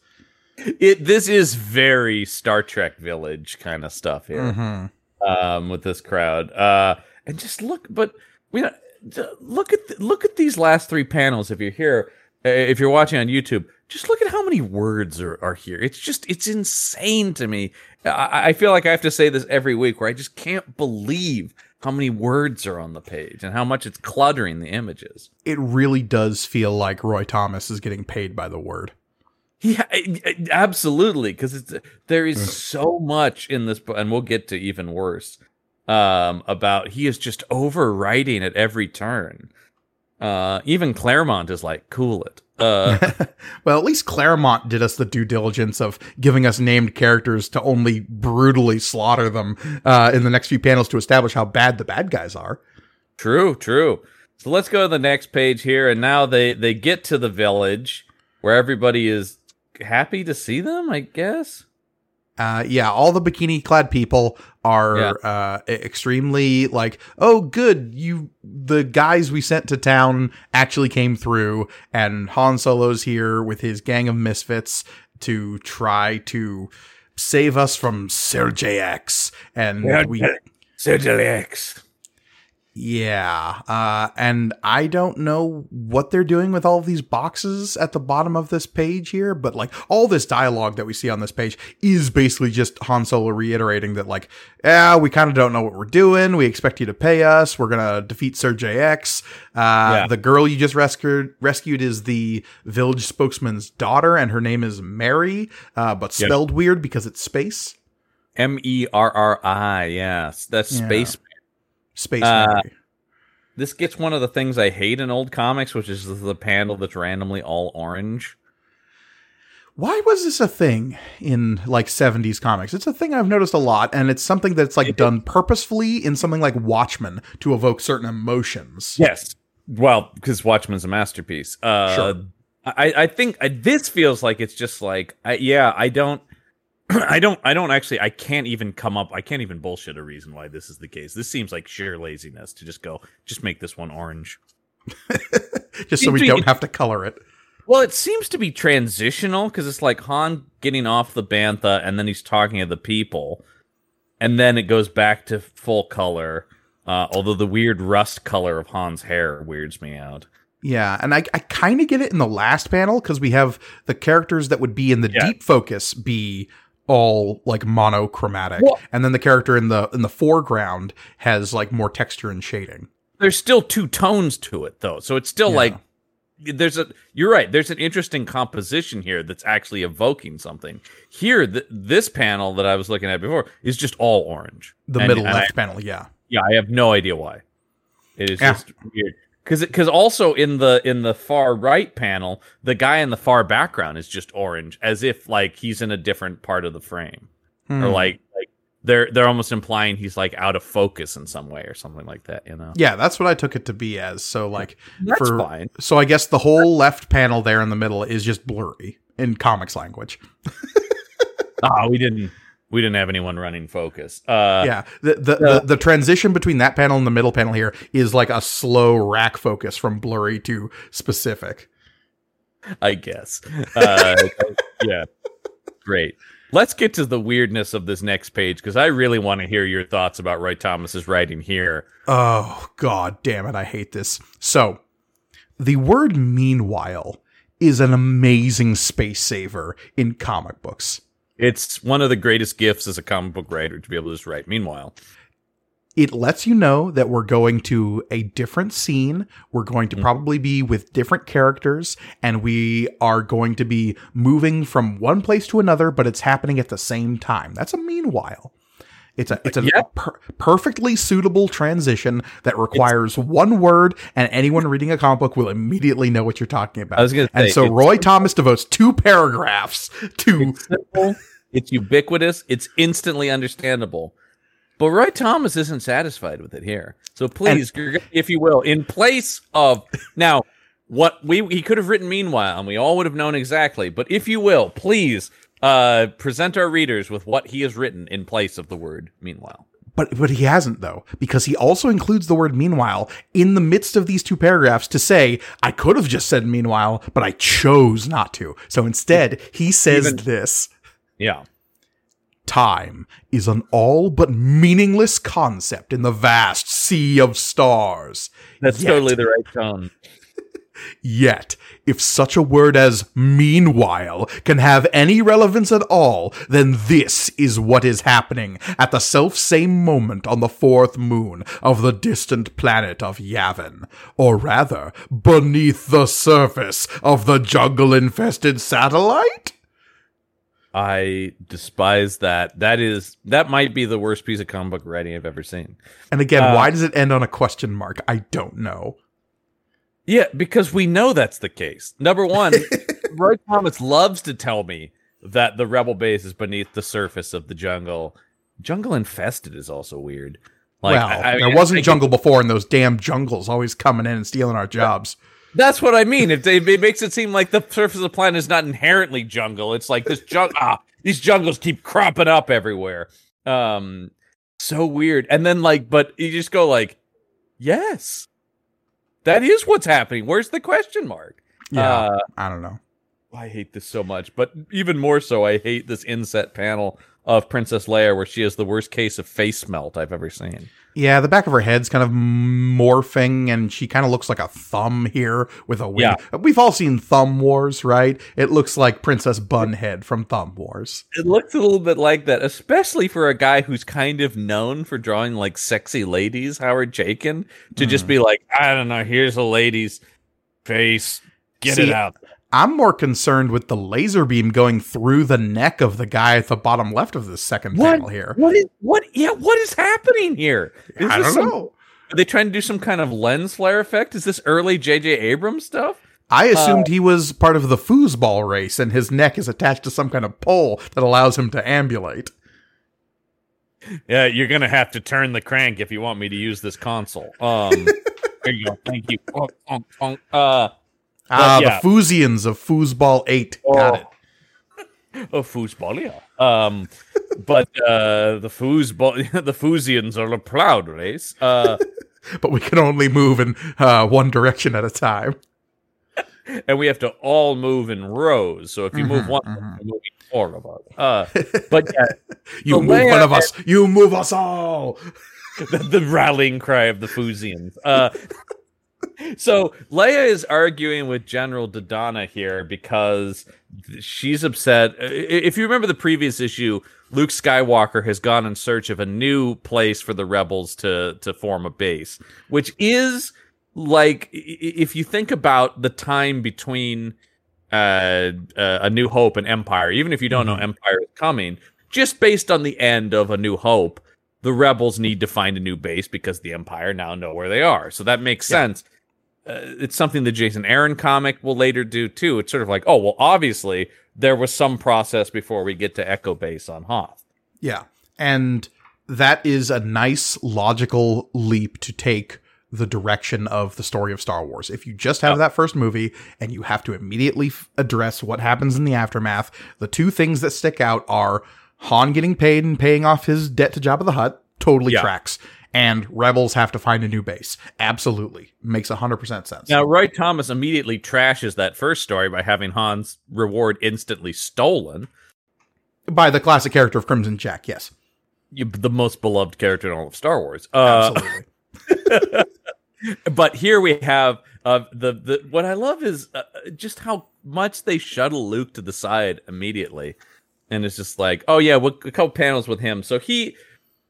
It this is very Star Trek Village kind of stuff here. Mm-hmm. um, with this crowd. Uh, and just look, but we look at look at these last three panels. If you're here, uh, if you're watching on YouTube, just look at how many words are, are here. It's just it's insane to me. I, I feel like I have to say this every week, where I just can't believe how many words are on the page and how much it's cluttering the images. It really does feel like Roy Thomas is getting paid by the word. Yeah, absolutely. Because it's there is so much in this book, and we'll get to even worse. Um, about he is just overwriting at every turn. Uh, even Claremont is like, cool it. Uh, Well, at least Claremont did us the due diligence of giving us named characters to only brutally slaughter them uh, in the next few panels to establish how bad the bad guys are. true, true. So let's go to the next page here, and now they they get to the village where everybody is happy to see them. I guess. Uh, yeah, all the bikini clad people are Yeah. uh, extremely like, oh, good, you the guys we sent to town actually came through, and Han Solo's here with his gang of misfits to try to save us from Serji-X, and we. X. Yeah, uh, and I don't know what they're doing with all of these boxes at the bottom of this page here, but like all this dialogue that we see on this page is basically just Han Solo reiterating that, like, yeah, we kind of don't know what we're doing. We expect you to pay us. We're gonna defeat Serji-X. Uh, Yeah. The girl you just rescued rescued is the village spokesman's daughter, and her name is Mary, uh, but Yep. spelled weird because it's space. M E R R I. Yes, that's Yeah. space. Space Uh, Mary. This gets one of the things I hate in old comics, which is the panel that's randomly all orange. Why was this a thing in like 70s comics? It's a thing I've noticed a lot, and it's something that's like It- done purposefully in something like Watchmen to evoke certain emotions. Yes. Well, because Watchmen's a masterpiece. Uh, Sure. I, I think uh, this feels like it's just like, I, yeah, I don't, I don't, I don't actually, I can't even come up, I can't even bullshit a reason why this is the case. This seems like sheer laziness to just go, just make this one orange. Just so we don't have to color it. Well, it seems to be transitional because it's like Han getting off the bantha and then he's talking to the people, and then it goes back to full color. Uh, although the weird rust color of Han's hair weirds me out. Yeah, and I, I kind of get it in the last panel because we have the characters that would be in the Yeah. deep focus be all like monochromatic, Well- and then the character in the in the foreground has like more texture and shading. There's still two tones to it though, so it's still Yeah. like there's a. You're right. There's an interesting composition here that's actually evoking something. Here, th- this panel that I was looking at before is just all orange. The And- middle and I- left panel, yeah. Yeah, I have no idea why. It is Yeah. just weird. Because because also in the in the far right panel, the guy in the far background is just orange, as if like he's in a different part of the frame, Hmm. or like like they're they're almost implying he's like out of focus in some way or something like that. You know, yeah, that's what I took it to be as. So like that's for- fine. So I guess the whole left panel there in the middle is just blurry in comics language. Ah, we didn't we didn't have anyone running focus. Uh, yeah, the the, the the transition between that panel and the middle panel here is like a slow rack focus from blurry to specific. I guess. Uh, yeah. Great. Let's get to the weirdness of this next page because I really want to hear your thoughts about Roy Thomas's writing here. Oh god damn it, I hate this. So, the word meanwhile is an amazing space saver in comic books. It's one of the greatest gifts as a comic book writer to be able to just write. Meanwhile, it lets you know that we're going to a different scene. We're going to mm. probably be with different characters, and we are going to be moving from one place to another, but it's happening at the same time. That's a meanwhile. It's a it's a Yeah. per- perfectly suitable transition that requires one word, and anyone reading a comic book will immediately know what you're talking about. I was gonna say, and so Roy Thomas devotes two paragraphs to it's simple, it's ubiquitous, it's instantly understandable. But Roy Thomas isn't satisfied with it here. So please, if you will, in place of now, what we he could have written meanwhile, and we all would have known exactly. But if you will, please uh, present our readers with what he has written in place of the word meanwhile. But but he hasn't though, because he also includes the word meanwhile in the midst of these two paragraphs to say, I could have just said meanwhile, but I chose not to. So instead, he says Even- this Yeah. time is an all but meaningless concept in the vast sea of stars. That's Yet- totally the right tone. Yet, if such a word as meanwhile can have any relevance at all, then this is what is happening at the self same moment on the fourth moon of the distant planet of Yavin. Or rather, beneath the surface of the jungle infested satellite? I despise that. That is that might be the worst piece of comic book writing I've ever seen. And again, Uh, why does it end on a question mark? I don't know. Yeah, because we know that's the case. Number one, Roy Thomas loves to tell me that the rebel base is beneath the surface of the jungle. Jungle infested is also weird. Like, well, I- I there mean, wasn't I jungle before, and those damn jungles always coming in and stealing our jobs. That's what I mean. It, makes it seem like the surface of the planet is not inherently jungle. It's like this jung ah, these jungles keep cropping up everywhere. Um, so weird. And then like, but you just go like, yes, that is what's happening. Where's the question mark? Yeah, Uh, I don't know. I hate this so much, but even more so, I hate this inset panel of Princess Leia where she has the worst case of face melt I've ever seen. Yeah, the back of her head's kind of morphing, and she kind of looks like a thumb here with a wing. Yeah. We've all seen Thumb Wars, right? It looks like Princess Bunhead from Thumb Wars. It looks a little bit like that, especially for a guy who's kind of known for drawing like sexy ladies, Howard Chaykin, to just hmm. be like, I don't know, here's a lady's face, get See, it out. I'm more concerned with the laser beam going through the neck of the guy at the bottom left of the second panel here. What is what? Yeah, what is happening here? Is I this don't some- know. Are they trying to do some kind of lens flare effect? Is this early J.J. Abrams stuff? I assumed Uh, he was part of the foosball race, and his neck is attached to some kind of pole that allows him to ambulate. Yeah, you're gonna have to turn the crank if you want me to use this console. Um, there you go. Thank you. Bonk, bonk. Uh, Ah, yeah. the Foosians of Foosball 8. Got it. Oh, foosball, yeah. Um, but uh, the foosball, the Foosians are a proud race. Uh, But we can only move in uh, one direction at a time. and we have to all move in rows. So if you move Mhm, one, mhm. you're moving four of us. Uh, but yeah, You move one of us. You move us all. the, the rallying cry of the Foosians. Uh, so Leia is arguing with General Dodonna here because she's upset. If you remember the previous issue, Luke Skywalker has gone in search of a new place for the rebels to to form a base, which is like if you think about the time between uh, uh, A New Hope and Empire, even if you don't know Empire is coming, just based on the end of A New Hope, the rebels need to find a new base because the Empire now know where they are. So that makes Yeah. sense. Uh, it's something the Jason Aaron comic will later do too. It's sort of like, oh well, obviously there was some process before we get to Echo Base on Hoth. Yeah. And that is a nice logical leap to take the direction of the story of Star Wars. If you just have that first movie and you have to immediately f- address what happens in the aftermath, the two things that stick out are Han getting paid and paying off his debt to Jabba the Hutt, totally Yeah. tracks. And rebels have to find a new base. Absolutely. Makes 100% sense. Now, Roy Thomas immediately trashes that first story by having Han's reward instantly stolen. By the classic character of Crimson Jack, yes. You, the most beloved character in all of Star Wars. Uh, Absolutely. but here we have uh, the the what I love is uh, just how much they shuttle Luke to the side immediately, and it's just like, oh yeah, we'll, a couple panels with him. So he,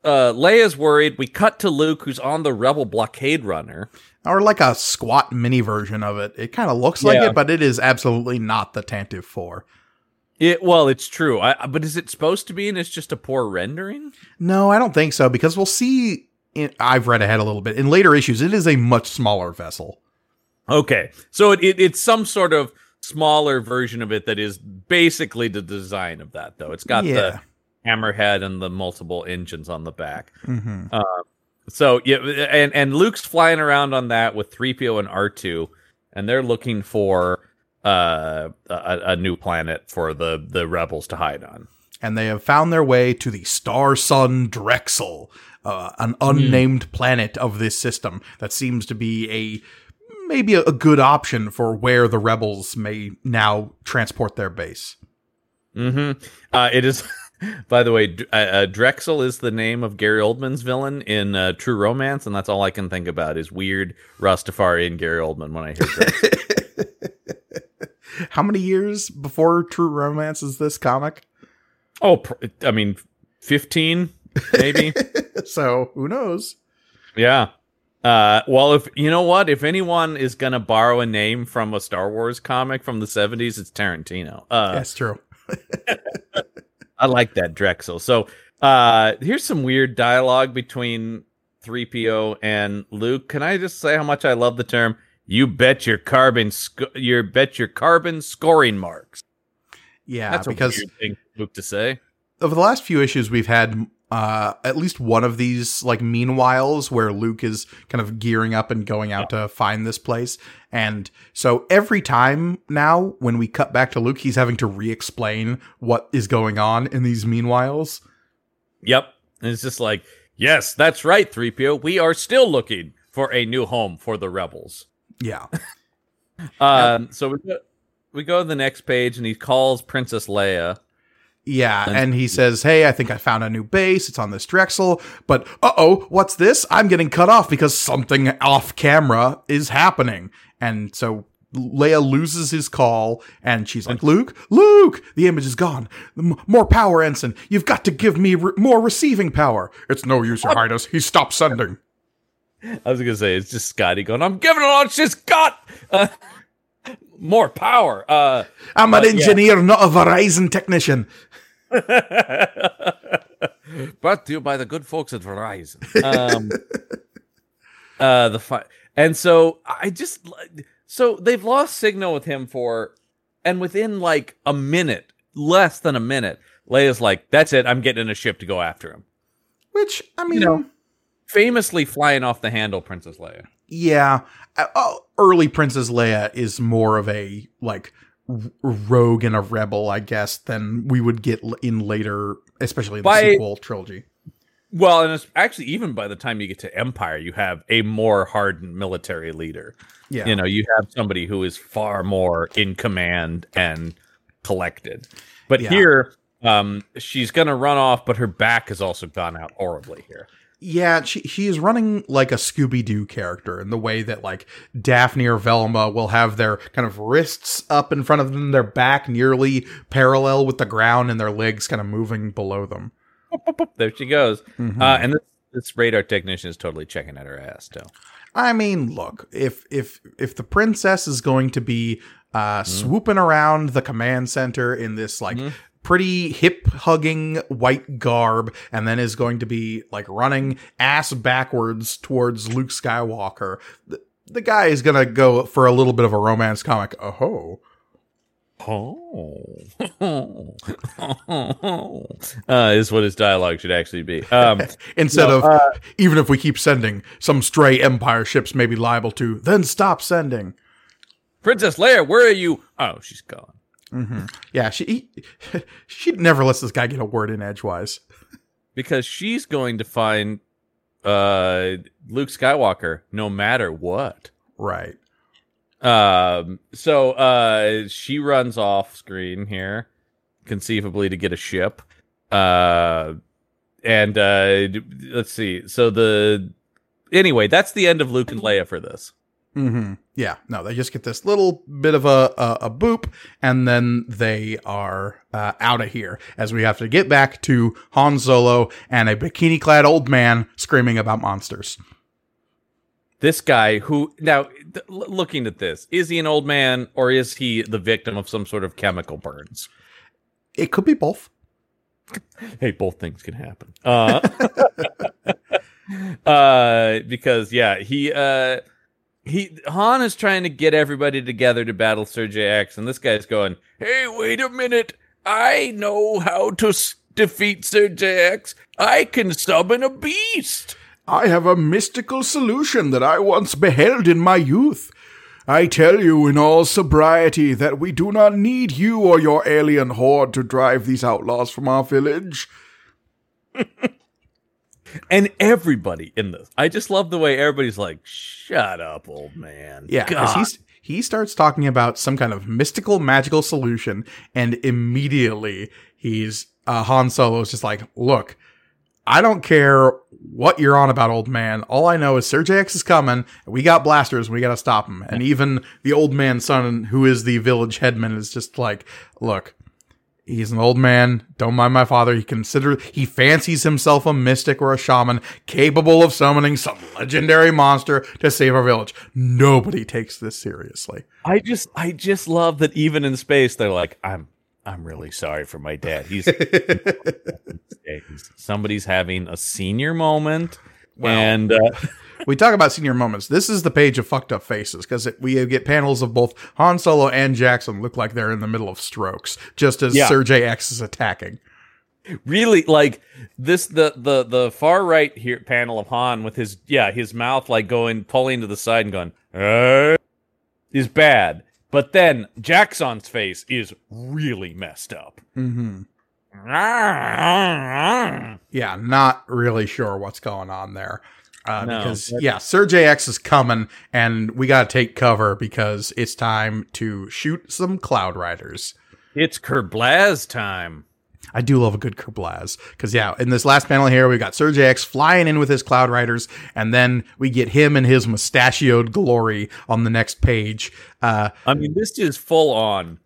uh, Leia's worried. We cut to Luke, who's on the Rebel blockade runner. or like a squat mini version of it. It kind of looks like Yeah. it, but it is absolutely not the Tantive 4. It well, it's true. I, but is it supposed to be? And it's just a poor rendering. No, I don't think so because we'll see. In, I've read ahead a little bit. In later issues, it is a much smaller vessel. Okay, so it, it it's some sort of smaller version of it that is basically the design of that, though. It's got Yeah. the hammerhead and the multiple engines on the back. hmm So yeah, and and Luke's flying around on that with 3PO and R2, and they're looking for uh a, a new planet for the the rebels to hide on. And they have found their way to the star sun Drexel, uh, an unnamed planet of this system that seems to be a maybe a, a good option for where the rebels may now transport their base. Mm-hmm. Uh, it is, by the way, uh, uh, Drexel is the name of Gary Oldman's villain in uh, True Romance, and that's all I can think about is weird Rastafarian Gary Oldman when I hear Drexel. How many years before True Romance is this comic? oh, pr- I mean, fifteen maybe. so who knows? Yeah. Uh, well, if you know what, if anyone is gonna borrow a name from a Star Wars comic from the seventies, it's Tarantino. Uh, That's true. I like that Drexel. So, uh, here's some weird dialogue between 3PO and Luke. Can I just say how much I love the term? You bet your carbon, sc- you bet your carbon scoring marks. Yeah, That's a because weird thing Luke to say. over the last few issues, we've had uh, at least one of these like meanwhiles where Luke is kind of gearing up and going out to find this place. And so every time now when we cut back to Luke, he's having to re-explain what is going on in these meanwhiles. Yep. And it's just like, yes, that's right, 3PO. We are still looking for a new home for the rebels. Yeah. Um, so we go, we go to the next page and he calls Princess Leia. Yeah, and he says, "Hey, I think I found a new base. It's on this Drexel, but uh-oh, what's this? I'm getting cut off because something off camera is happening." And so Leia loses his call, and she's like, "Luke, Luke, the image is gone. M- more power, ensign. You've got to give me re- more receiving power." It's no use, Your Highness. He stopped sending. I was gonna say it's just Scotty going, I'm giving it all she's got. Uh, more power. Uh, I'm an Uh, yeah. engineer, not a Verizon technician. brought to you by the good folks at Verizon. Um, uh, the fi- and so I just so they've lost signal with him for, and within like a minute, less than a minute, Leia's like, "That's it. I'm getting in a ship to go after him." Which I mean, know. Famously flying off the handle, Princess Leia. yeah, uh, uh, early Princess Leia is more of a like r- rogue and a rebel, I guess, than we would get in later, especially in the By- sequel trilogy. Well, and it's actually even by the time you get to Empire, you have a more hardened military leader. Yeah, You know, you have somebody who is far more in command and collected. But Yeah. here, um, she's gonna run off, but her back has also gone out horribly here. Yeah, she she is running like a Scooby Doo character in the way that like Daphne or Velma will have their kind of wrists up in front of them, their back nearly parallel with the ground, and their legs kind of moving below them. There she goes. Mhm. Uh, and this, this radar technician is totally checking at her ass too. I mean, look, if if if the princess is going to be uh swooping around the command center in this like Mhm. Pretty hip hugging white garb and then is going to be like running ass backwards towards Luke Skywalker, the, the guy is going to go for a little bit of a romance comic. Oh. Oh, uh, is what his dialogue should actually be. Um, Instead No, of uh, even if we keep sending some stray empire ships may be liable to, then stop sending. Princess Leia, where are you? Oh, she's gone. Hmm Yeah, she she never lets this guy get a word in edgewise. because she's going to find uh Luke Skywalker no matter what. Right. Um so uh she runs off screen here conceivably to get a ship. Uh and uh let's see. So the anyway, that's the end of Luke and Leia for this. Hmm Yeah. No, they just get this little bit of a a, a boop, and then they are uh, out of here. As we have to get back to Han Solo and a bikini-clad old man screaming about monsters. This guy who now th- looking at this, is he an old man or is he the victim of some sort of chemical burns? It could be both. hey both things can happen uh uh because yeah he uh he han is trying to get everybody together to battle Serji-X, and this guy's going hey wait a minute i know how to s- defeat Sergei X. i can summon a beast I have a mystical solution that I once beheld in my youth. I tell you in all sobriety that we do not need you or your alien horde to drive these outlaws from our village. and everybody in this i just love the way everybody's like shut up old man Yeah, because he's he starts talking about some kind of mystical magical solution, and immediately he's uh, Han Solo is just like, "Look, I don't care what you're on about, old man. All I know is Serji-X is coming. And we got blasters. and We got to stop him." And even the old man's son, who is the village headman, is just like, "Look." He's an old man. Don't mind my father. He consider he fancies himself a mystic or a shaman capable of summoning some legendary monster to save our village. Nobody takes this seriously. I just I just love that even in space they're like I'm I'm really sorry for my dad. He's somebody's having a senior moment Well, and uh, we talk about senior moments. This is the page of fucked up faces because we get panels of both Han Solo and Jaxxon look like they're in the middle of strokes, just as Yeah. Serji-X is attacking. really like this the the the far right here panel of Han with his yeah his mouth like going pulling to the side and going is bad, but then Jaxxon's face is really messed up. Mm-hmm. Yeah, not really sure what's going on there. Uh, No, because yeah, Sir JX is coming, and we got to take cover because it's time to shoot some Cloud Riders. It's Kerblaz time. I do love a good Kerblaz because yeah, in this last panel here, we got Sir JX flying in with his Cloud Riders, and then we get him and his mustachioed glory on the next page. Uh, I mean, this is full on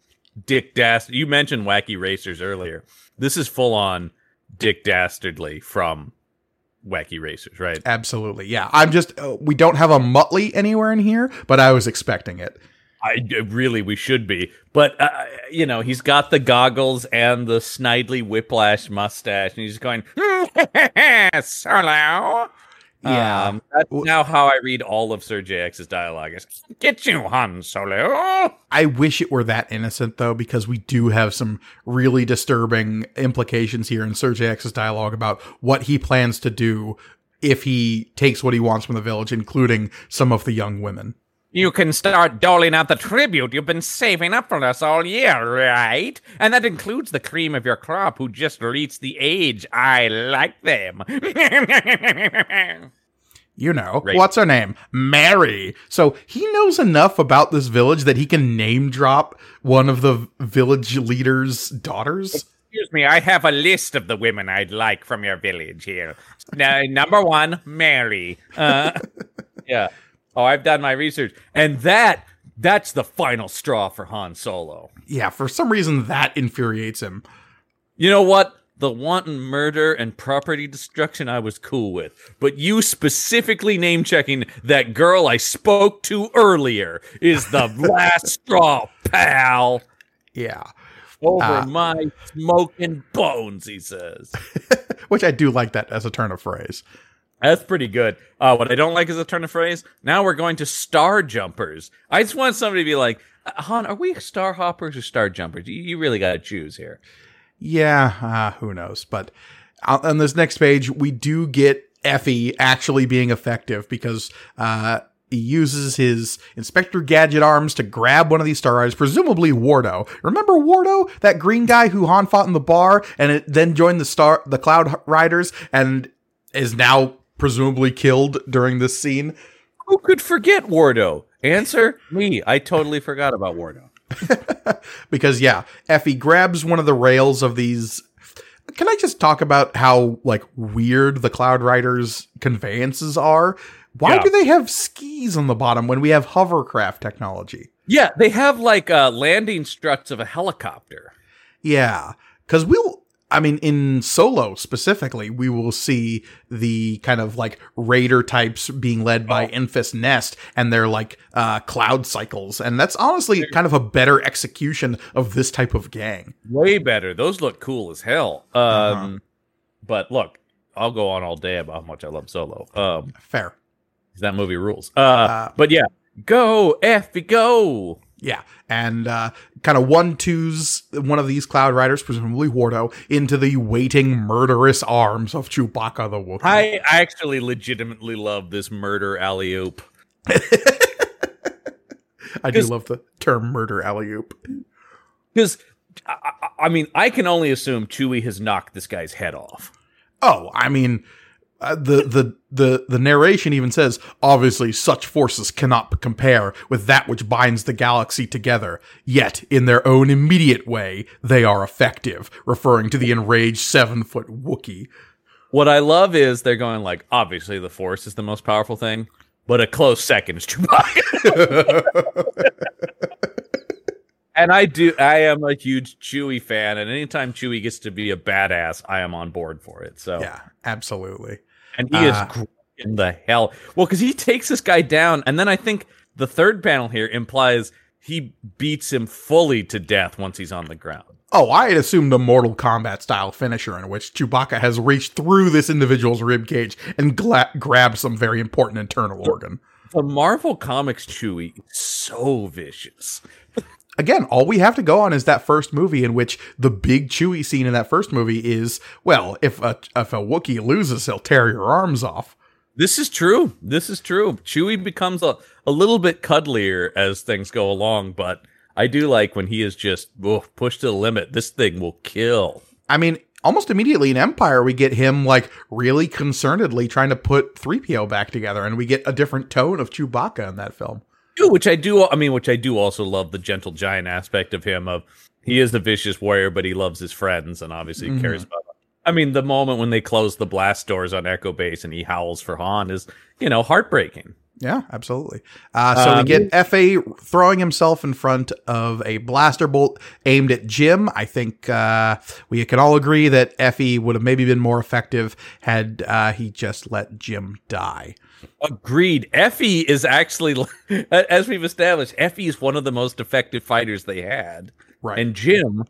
Dick Dastard. You mentioned Wacky Racers earlier. This is full on Dick Dastardly from Wacky Racers, right? absolutely, yeah. I'm just uh, we don't have a Muttley anywhere in here, but I was expecting it. I really we should be, but uh, you know he's got the goggles and the snidely whiplash mustache, and he's going solo. Yeah. Um, that's now how I read all of Sir JX's dialogue. Is get you Han Solo. I wish it were that innocent though, because we do have some really disturbing implications here in Sir JX's dialogue about what he plans to do if he takes what he wants from the village, including some of the young women. You can start doling out the tribute you've been saving up for us all year, right? And that includes the cream of your crop who just reached the age I like them. You know, Right. what's her name? Mary. So he knows enough about this village that he can name drop one of the village leader's daughters. Excuse me, I have a list of the women I'd like from your village here. Now, number one, Mary. Uh, yeah. Oh, I've done my research. And that, that's the final straw for Han Solo. Yeah, for some reason that infuriates him. You know what? The wanton murder and property destruction I was cool with. But you specifically name checking that girl I spoke to earlier is the last straw, pal. Yeah. Over Ah. my smoking bones, he says. Which I do like that as a turn of phrase. That's pretty good. Uh, what I don't like is a turn of phrase. Now we're going to star jumpers. I just want somebody to be like, "Uh, Han, are we star hoppers or star jumpers? You, you really got to choose here. Yeah, uh, who knows? But on this next page, we do get Effie actually being effective because uh, he uses his Inspector Gadget arms to grab one of these Star Eyes, presumably Wardo. Remember Wardo, that green guy who Han fought in the bar and it then joined the Star, the Cloud Riders, and is now presumably killed during this scene. Who could forget Wardo? Answer me. I totally forgot about Wardo. because yeah, Effie grabs one of the rails of these. Can I just talk about how like weird the Cloud Riders conveyances are? Why Yeah. do they have skis on the bottom when we have hovercraft technology? Yeah, they have like uh, landing struts of a helicopter. Yeah, because we'll. I mean, in Solo specifically, we will see the kind of like raider types being led by Enfys Nest, and they're like uh, cloud cycles, and that's honestly kind of a better execution of this type of gang. Way better. Those look cool as hell. Um, But look, I'll go on all day about how much I love Solo. Um, Fair. that movie rules. Uh, but yeah, go Effie, go. Yeah, and uh, kind of one twos one of these Cloud Riders, presumably Wardo, into the waiting murderous arms of Chewbacca the Wookiee. I actually legitimately love this murder alley oop. I do love the term murder alley oop. Because, I, I- I mean, I can only assume Chewie has knocked this guy's head off. Oh, I mean, uh, the the the the narration even says, obviously, such forces cannot compare with that which binds the galaxy together. Yet, in their own immediate way, they are effective, referring to the enraged seven foot wookie What I love is they're going like, obviously the Force is the most powerful thing, but a close second is Chewbacca. and I do, I am a huge Chewie fan, and anytime Chewie gets to be a badass, I am on board for it. So, yeah, absolutely. and he Uh, is in the hell. Well, because he takes this guy down, and then I think the third panel here implies he beats him fully to death once he's on the ground. Oh, I had assumed a Mortal Kombat style finisher in which Chewbacca has reached through this individual's ribcage and gla- grabbed some very important internal organ. The Marvel Comics Chewie is so vicious. Again, all we have to go on is that first movie in which the big Chewie scene in that first movie is, well, if a if a Wookiee loses, he'll tear your arms off. This is true. This is true. Chewie becomes a, a little bit cuddlier as things go along, but I do like when he is just oh, pushed to the limit. This thing will kill. I mean, almost immediately in Empire, we get him like really concernedly trying to put 3PO back together, and we get a different tone of Chewbacca in that film. Which I do. I mean, which I do also love the gentle giant aspect of him. Of he is the vicious warrior, but he loves his friends and obviously mm-hmm. cares about them. I mean, the moment when they close the blast doors on Echo Base and he howls for Han is, you know, heartbreaking. Yeah, absolutely. Uh, so um, we get Fa throwing himself in front of a blaster bolt aimed at Jim. I think uh, we can all agree that Effie would have maybe been more effective had uh, he just let Jim die. Agreed. Effie is actually, as we've established, Effie is one of the most effective fighters they had. Right. And Jim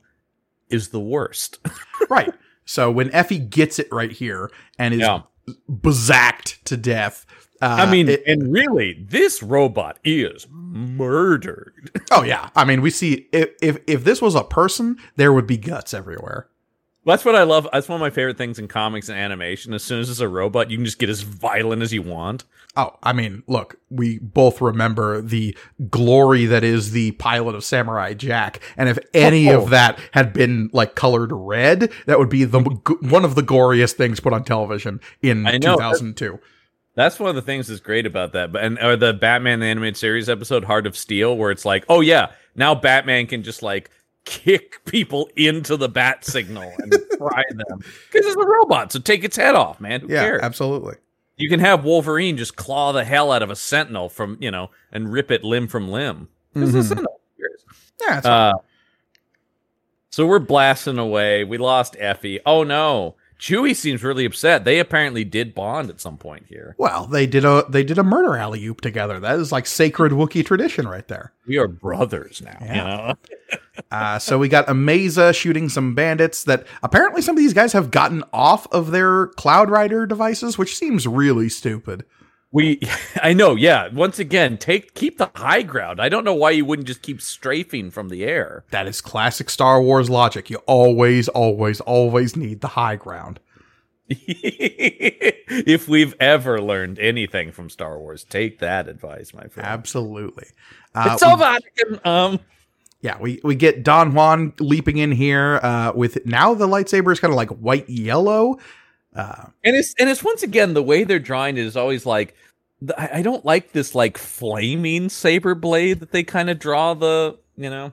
is the worst. right. So when Effie gets it right here and is yeah. bazacked to death, uh, I mean, it, and really, this robot is murdered. Oh yeah, I mean, we see if, if if this was a person, there would be guts everywhere. That's what I love. That's one of my favorite things in comics and animation. As soon as it's a robot, you can just get as violent as you want. Oh, I mean, look, we both remember the glory that is the pilot of Samurai Jack, and if any oh. of that had been like colored red, that would be the one of the goriest things put on television in 2002. That's one of the things that's great about that. But and or the Batman the animated series episode Heart of Steel where it's like, "Oh yeah, now Batman can just like kick people into the bat signal and fry them because it's a robot, so take its head off, man. Who yeah, cares? absolutely. You can have Wolverine just claw the hell out of a Sentinel from you know and rip it limb from limb. Mm-hmm. Sentinel. Yeah. Uh, so we're blasting away. We lost Effie. Oh no. Chewie seems really upset. They apparently did bond at some point here. Well, they did a they did a murder alley oop together. That is like sacred Wookiee tradition right there. We are brothers now. Yeah. You know? uh, so we got Amaiza shooting some bandits that apparently some of these guys have gotten off of their Cloud Rider devices, which seems really stupid. We, I know, yeah. Once again, take keep the high ground. I don't know why you wouldn't just keep strafing from the air. That is classic Star Wars logic. You always, always, always need the high ground. if we've ever learned anything from Star Wars, take that advice, my friend. Absolutely. Uh, it's so we, Um, yeah, we, we get Don Juan leaping in here uh, with now the lightsaber is kind of like white yellow. Uh, and it's and it's once again the way they're drawing it is always like I don't like this like flaming saber blade that they kind of draw the you know.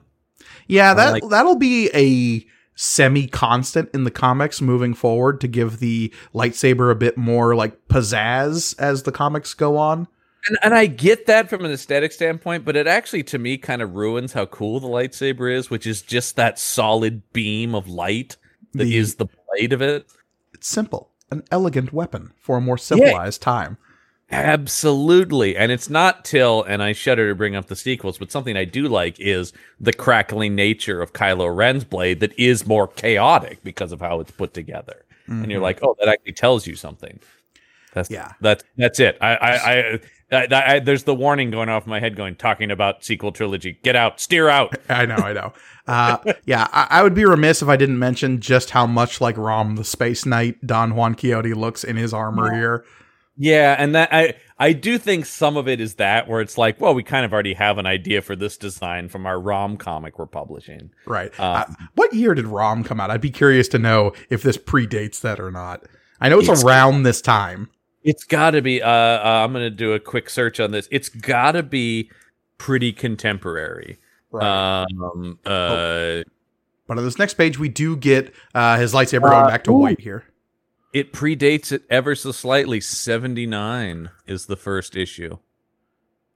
Yeah, that like, that'll be a semi constant in the comics moving forward to give the lightsaber a bit more like pizzazz as the comics go on. And, and I get that from an aesthetic standpoint, but it actually to me kind of ruins how cool the lightsaber is, which is just that solid beam of light that the, is the blade of it. It's simple, an elegant weapon for a more civilized yeah. time. Absolutely. And it's not till, and I shudder to bring up the sequels, but something I do like is the crackling nature of Kylo Ren's blade that is more chaotic because of how it's put together. Mm-hmm. And you're mm-hmm. like, oh, that actually tells you something. That's yeah. That's that's it. I I, I I, I, there's the warning going off my head, going talking about sequel trilogy. Get out, steer out. I know, I know. Uh, yeah, I, I, would be remiss if I didn't mention just how much like Rom the Space Knight Don Juan Quixote looks in his armor yeah. here. Yeah, and that I I do think some of it is that where it's like, well, we kind of already have an idea for this design from our Rom comic we're publishing. Right. Um, uh, what year did Rom come out? I'd be curious to know if this predates that or not. I know it's, it's around this time. It's got to be. Uh, uh, I'm going to do a quick search on this. It's got to be pretty contemporary. Right. Um, uh, oh. But on this next page, we do get uh, his lightsaber going uh, back to ooh. white here. It predates it ever so slightly. 79 is the first issue.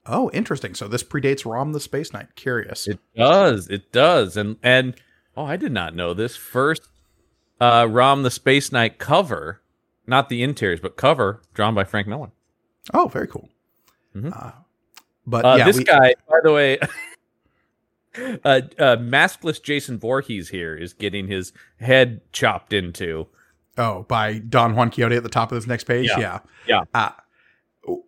Oh, interesting. So this predates Rom the Space Knight. Curious. It does. It does. And and oh, I did not know this. First uh Rom the Space Knight cover, not the interiors, but cover drawn by Frank Miller. Oh, very cool. Mm-hmm. Uh, but uh, yeah, this we, guy, by the way, uh, uh, maskless Jason Voorhees here is getting his head chopped into Oh, by Don Juan Quixote at the top of this next page. Yeah, yeah. yeah. Uh,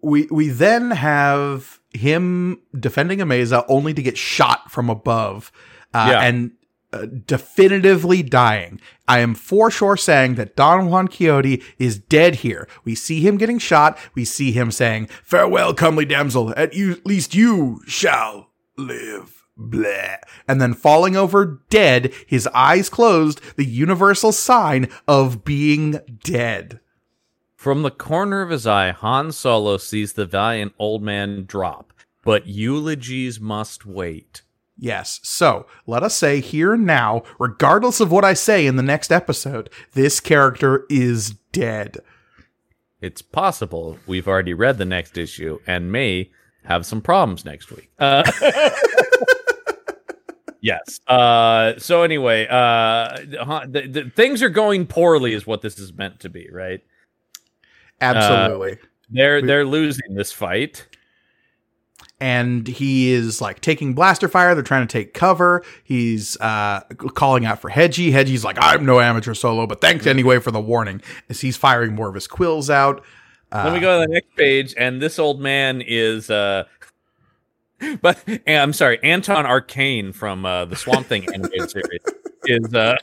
we we then have him defending a mesa only to get shot from above uh, Yeah. and uh, definitively dying. I am for sure saying that Don Juan Quixote is dead here. We see him getting shot. We see him saying, Farewell, comely damsel. At you, least you shall live. Blah. And then falling over dead, his eyes closed, the universal sign of being dead. From the corner of his eye, Han Solo sees the valiant old man drop, but eulogies must wait. Yes. So let us say here and now, regardless of what I say in the next episode, this character is dead. It's possible we've already read the next issue and may have some problems next week. Uh, yes. Uh, so anyway, uh, the, the, things are going poorly, is what this is meant to be, right? Absolutely. They're they're losing this fight. And he is like taking blaster fire. They're trying to take cover. He's uh, calling out for Hedji. Hedji's like, I'm no amateur solo, but thanks anyway for the warning. As he's firing more of his quills out. Let me go to the next page, and this old man is. Uh, but I'm sorry, Anton Arcane from uh, the Swamp Thing animated series is uh,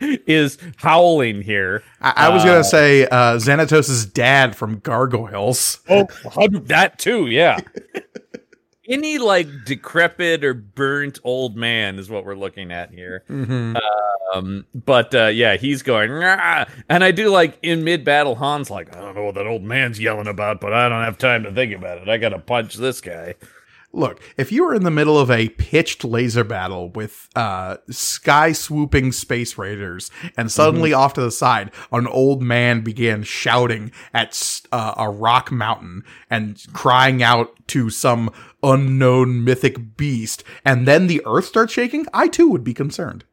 is howling here. I, I was Uh, gonna say uh, Xanatos' dad from Gargoyles. Oh, that too, yeah. Any like decrepit or burnt old man is what we're looking at here. Mm-hmm. Um, but uh, yeah, he's going, "Rah!" and I do like in mid battle, Han's like, I don't know what that old man's yelling about, but I don't have time to think about it. I gotta punch this guy. Look, if you were in the middle of a pitched laser battle with uh, sky swooping space raiders, and suddenly off to the side, an old man began shouting at uh, a rock mountain and crying out to some unknown mythic beast, and then the earth starts shaking, I too would be concerned.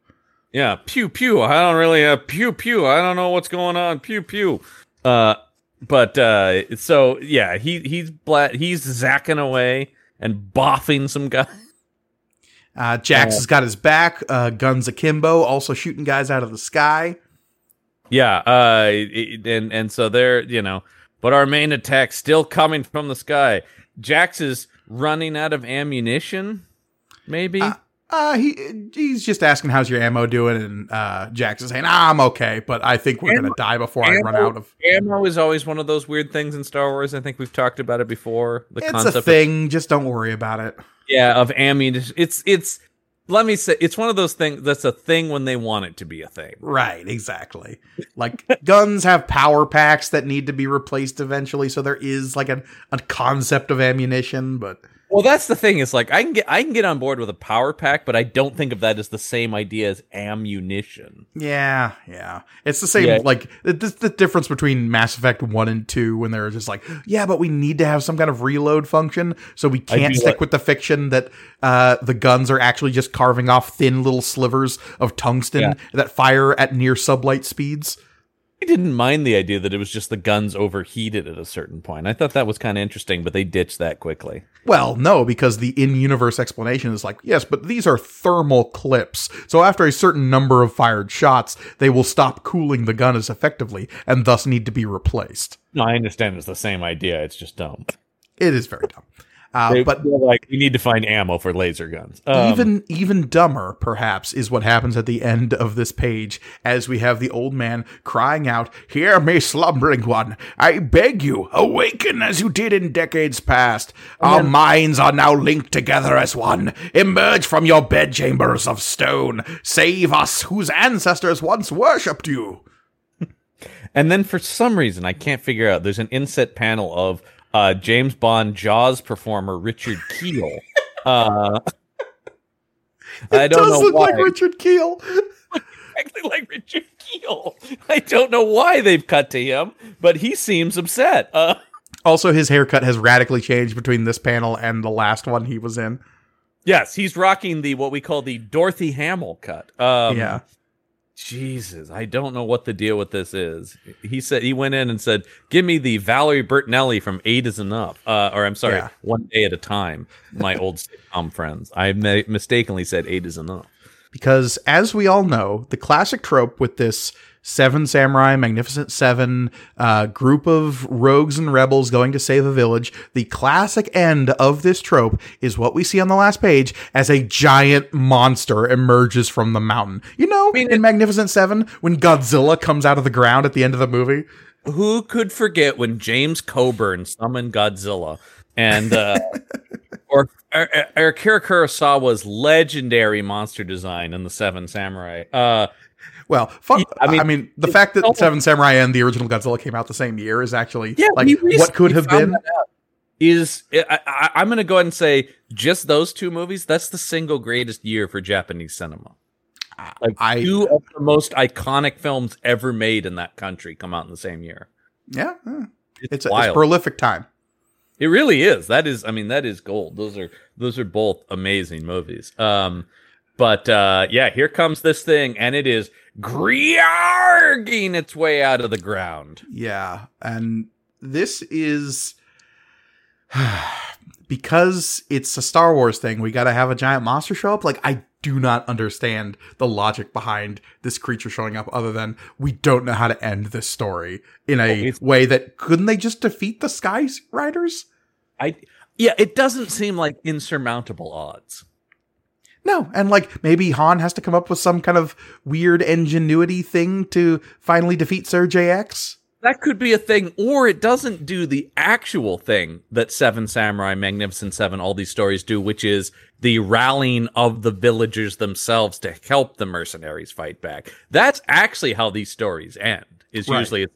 Yeah, pew pew. I don't really uh, pew pew. I don't know what's going on. Pew pew. Uh, but uh, so yeah, he he's bla- he's zacking away and boffing some guy. Uh, Jax has got his back, uh, guns akimbo, also shooting guys out of the sky. Yeah, uh, and and so they're you know, but our main attack still coming from the sky. Jax is running out of ammunition. Maybe. Uh, he he's just asking how's your ammo doing, and uh, Jax is saying, ah, I'm okay, but I think we're gonna die before I run out of. Ammo is always one of those weird things in Star Wars. I think we've talked about it before. The It's concept a of thing. Just don't worry about it. Yeah, of ammunition. It's it's let me say it's one of those things that's a thing when they want it to be a thing. Right, exactly. Like guns have power packs that need to be replaced eventually, so there is like a, a concept of ammunition, but Well, that's the thing. Is like I can get I can get on board with a power pack, but I don't think of that as the same idea as ammunition. yeah, yeah. It's the same Yeah. like the, the, difference between Mass Effect 1 and 2 when they're just like, yeah, but we need to have some kind of reload function, so we can't stick like- with the fiction that uh, the guns are actually just carving off thin little slivers of tungsten Yeah. that fire at near sublight speeds. I didn't mind the idea that it was just the guns overheated at a certain point. I thought that was kind of interesting, but they ditched that quickly. Well, no, because the in-universe explanation is like, yes, but these are thermal clips. So after a certain number of fired shots, they will stop cooling the gun as effectively and thus need to be replaced. No, I understand it's the same idea. It's just dumb. It is very dumb. Uh, They- but they're like we need to find ammo for laser guns. Um, even even dumber, perhaps, is what happens at the end of this page as we have the old man crying out, Hear me, slumbering one. I beg you, awaken as you did in decades past. Our minds are now linked together as one. Emerge from your bedchambers of stone. Save us, whose ancestors once worshipped you. And then for some reason, I can't figure out. There's an inset panel of uh, James Bond Jaws performer Richard Kiel. Uh, I don't Does know look why. like Richard Kiel. exactly like Richard Kiel. I don't know why they've cut to him, but he seems upset. Uh, Also, his haircut has radically changed between this panel and the last one he was in. yes, he's rocking the what we call the Dorothy Hamill cut. Um, yeah. Jesus, I don't know what the deal with this is. He said he went in and said, "Give me the Valerie Bertinelli from Eight Is Enough," uh, or I'm sorry, Yeah. One Day at a Time. My old sitcom friends. I mistakenly said Eight Is Enough. Because as we all know, the classic trope with this Seven Samurai, Magnificent Seven, uh, group of rogues and rebels going to save a village. The classic end of this trope is what we see on the last page as a giant monster emerges from the mountain. You know, I mean, in Magnificent Seven, when Godzilla comes out of the ground at the end of the movie. Who could forget when James Coburn summoned Godzilla and uh, or, Akira Kurosawa's legendary monster design in the Seven Samurai? Uh, well, fun, I I mean, mean, the fact that Seven Samurai and the original Godzilla came out the same year is actually Yeah, like what could have been. Is I, I'm going to go ahead and say just those two movies. That's the single greatest year for Japanese cinema. Like I- two of the most iconic films ever made in that country come out in the same year. Yeah, yeah. It's, it's a, it's prolific time. It really is. That is, I mean, that is gold. Those are those are both amazing movies. Um, but uh, yeah, here comes this thing, and it is griarging its way out of the ground. Yeah, and this is because it's a Star Wars thing. We got to have a giant monster show up. Like I do not understand the logic behind this creature showing up, other than we don't know how to end this story in a way that couldn't they just defeat the Sky Riders? I yeah, it doesn't seem like insurmountable odds. No, and like maybe Han has to come up with some kind of weird ingenuity thing to finally defeat Serji-X. That could be a thing, or it doesn't do the actual thing that Seven Samurai, Magnificent Seven, all these stories do, which is the rallying of the villagers themselves to help the mercenaries fight back. That's actually how these stories end. Is Right. usually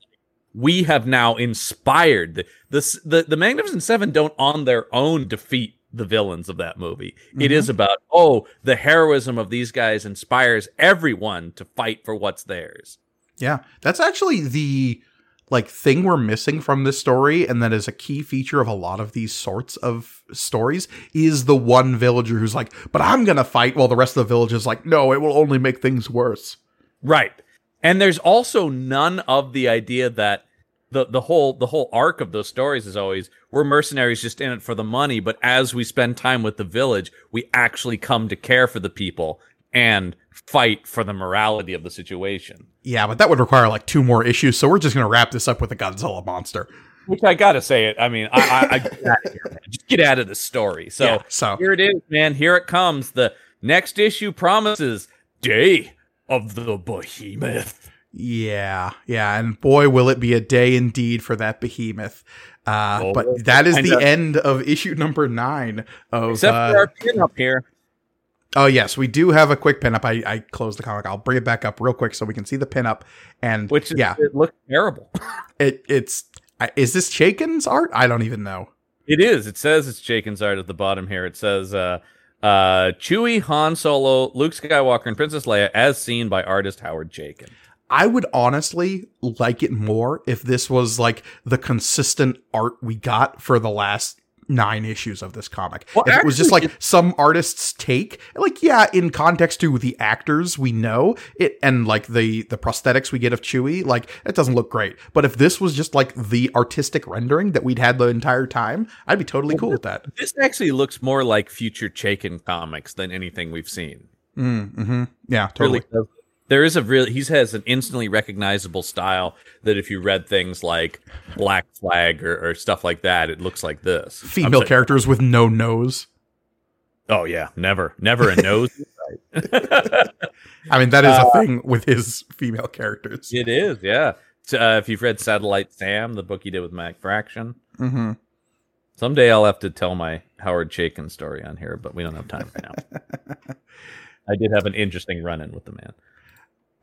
we have now inspired the, the the the Magnificent Seven don't on their own defeat the villains of that movie. It Mhm. is about oh the heroism of these guys inspires everyone to fight for what's theirs. Yeah, that's actually the like thing we're missing from this story and that is a key feature of a lot of these sorts of stories is the one villager who's like, "But I'm to fight," while the rest of the village is like, "No, it will only make things worse." Right. And there's also none of the idea that the the whole the whole arc of those stories is always we're mercenaries just in it for the money, but as we spend time with the village, we actually come to care for the people and fight for the morality of the situation. Yeah, but that would require like two more issues, so we're just going to wrap this up with a Godzilla monster. Which I gotta say it. I mean, I, I, I get out of here, just get out of the story. So Yeah, so here it is, man. Here it comes. The next issue promises Day of the Behemoth. yeah, yeah, and boy will it be a day indeed for that behemoth. Uh, Oh, but that is the uh, end of issue number nine of Except uh, for our pin up here. Oh yes, we do have a quick pinup. I I closed the comic. I'll bring it back up real quick so we can see the pinup. And which is, yeah, it looks terrible. it it's is this Chaykin's art? I don't even know. It is. It says it's Chaykin's art at the bottom here. It says uh uh Chewie, Han Solo, Luke Skywalker, and Princess Leia as seen by artist Howard Chaykin. I would honestly like it more if this was like the consistent art we got for the last nine issues of this comic. Well, if it was just like some artist's take, like yeah, in context to the actors we know it and like the the prosthetics we get of Chewie, like it doesn't look great. But if this was just like the artistic rendering that we'd had the entire time, I'd be totally cool with that. This actually looks more like future Chaykin comics than anything we've seen. Mm, hmm Yeah, totally. Really does. There is a real he has an instantly recognizable style that if you read things like Black Flag or, or stuff like that, it looks like this. Female saying- characters with no nose. Oh yeah, never, never a nose. I mean, that is a thing with his female characters. It is, yeah. Uh, if you've read Satellite Sam, the book he did with Matt Fraction, hmm someday I'll have to tell my Howard Chaykin story on here, but we don't have time right now. I did have an interesting run in with the man.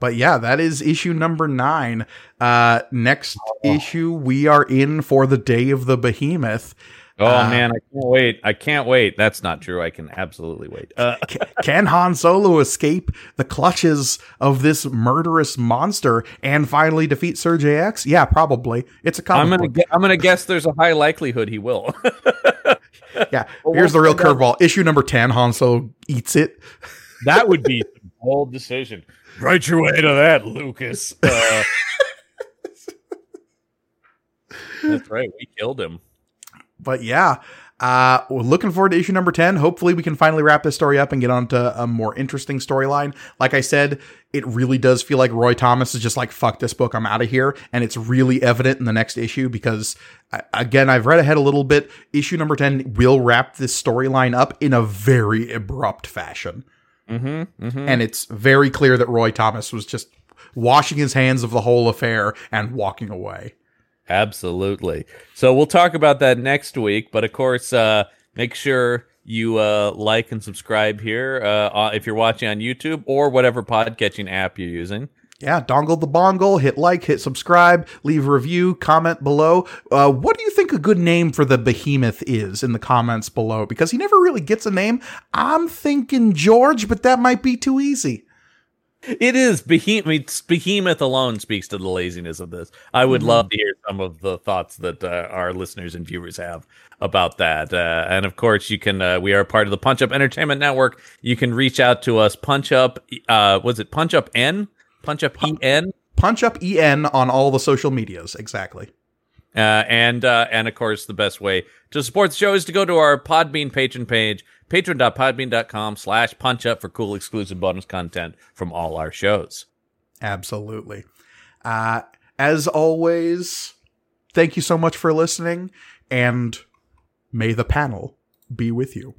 But yeah, that is issue number nine. Uh, next Oh. issue, we are in for the Day of the Behemoth. Oh Uh, man, I can't wait! I can't wait. That's not true. I can absolutely wait. Uh, Can Han Solo escape the clutches of this murderous monster and finally defeat Serji-X? Yeah, probably. It's a comic I'm gonna book. gue- I'm gonna guess there's a high likelihood he will. yeah. Well, Here's the real curveball. Issue number ten, Han Solo eats it. that would be a bold decision. Right your way to that, Lucas. Uh, that's right. We killed him. but yeah, uh, we're looking forward to issue number 10. Hopefully, we can finally wrap this story up and get on to a more interesting storyline. Like I said, it really does feel like Roy Thomas is just like, fuck this book, I'm out of here. And it's really evident in the next issue because, again, I've read ahead a little bit. Issue number 10 will wrap this storyline up in a very abrupt fashion. Mm-hmm, mm-hmm. And it's very clear that Roy Thomas was just washing his hands of the whole affair and walking away. Absolutely. So we'll talk about that next week. But of course, uh, make sure you uh, like and subscribe here uh, if you're watching on YouTube or whatever podcatching app you're using. Yeah, dongle the bongle, hit like, hit subscribe, leave a review, comment below. Uh, what do you think a good name for the behemoth is in the comments below? Because he never really gets a name. I'm thinking George, but that might be too easy. It is behemoth. Behemoth alone speaks to the laziness of this. I would mm-hmm. love to hear some of the thoughts that uh, our listeners and viewers have about that. Uh, and of course, you can. Uh, we are part of the Punch Up Entertainment Network. You can reach out to us. Punch Up. Uh, was it Punch Up N? Punch Up E N. Punch Up E N on all the social medias. Exactly. Uh, and uh, and of course, the best way to support the show is to go to our Podbean patron page patron.podbean.com slash punch up for cool exclusive bonus content from all our shows. Absolutely. Uh, as always, thank you so much for listening, and may the panel be with you.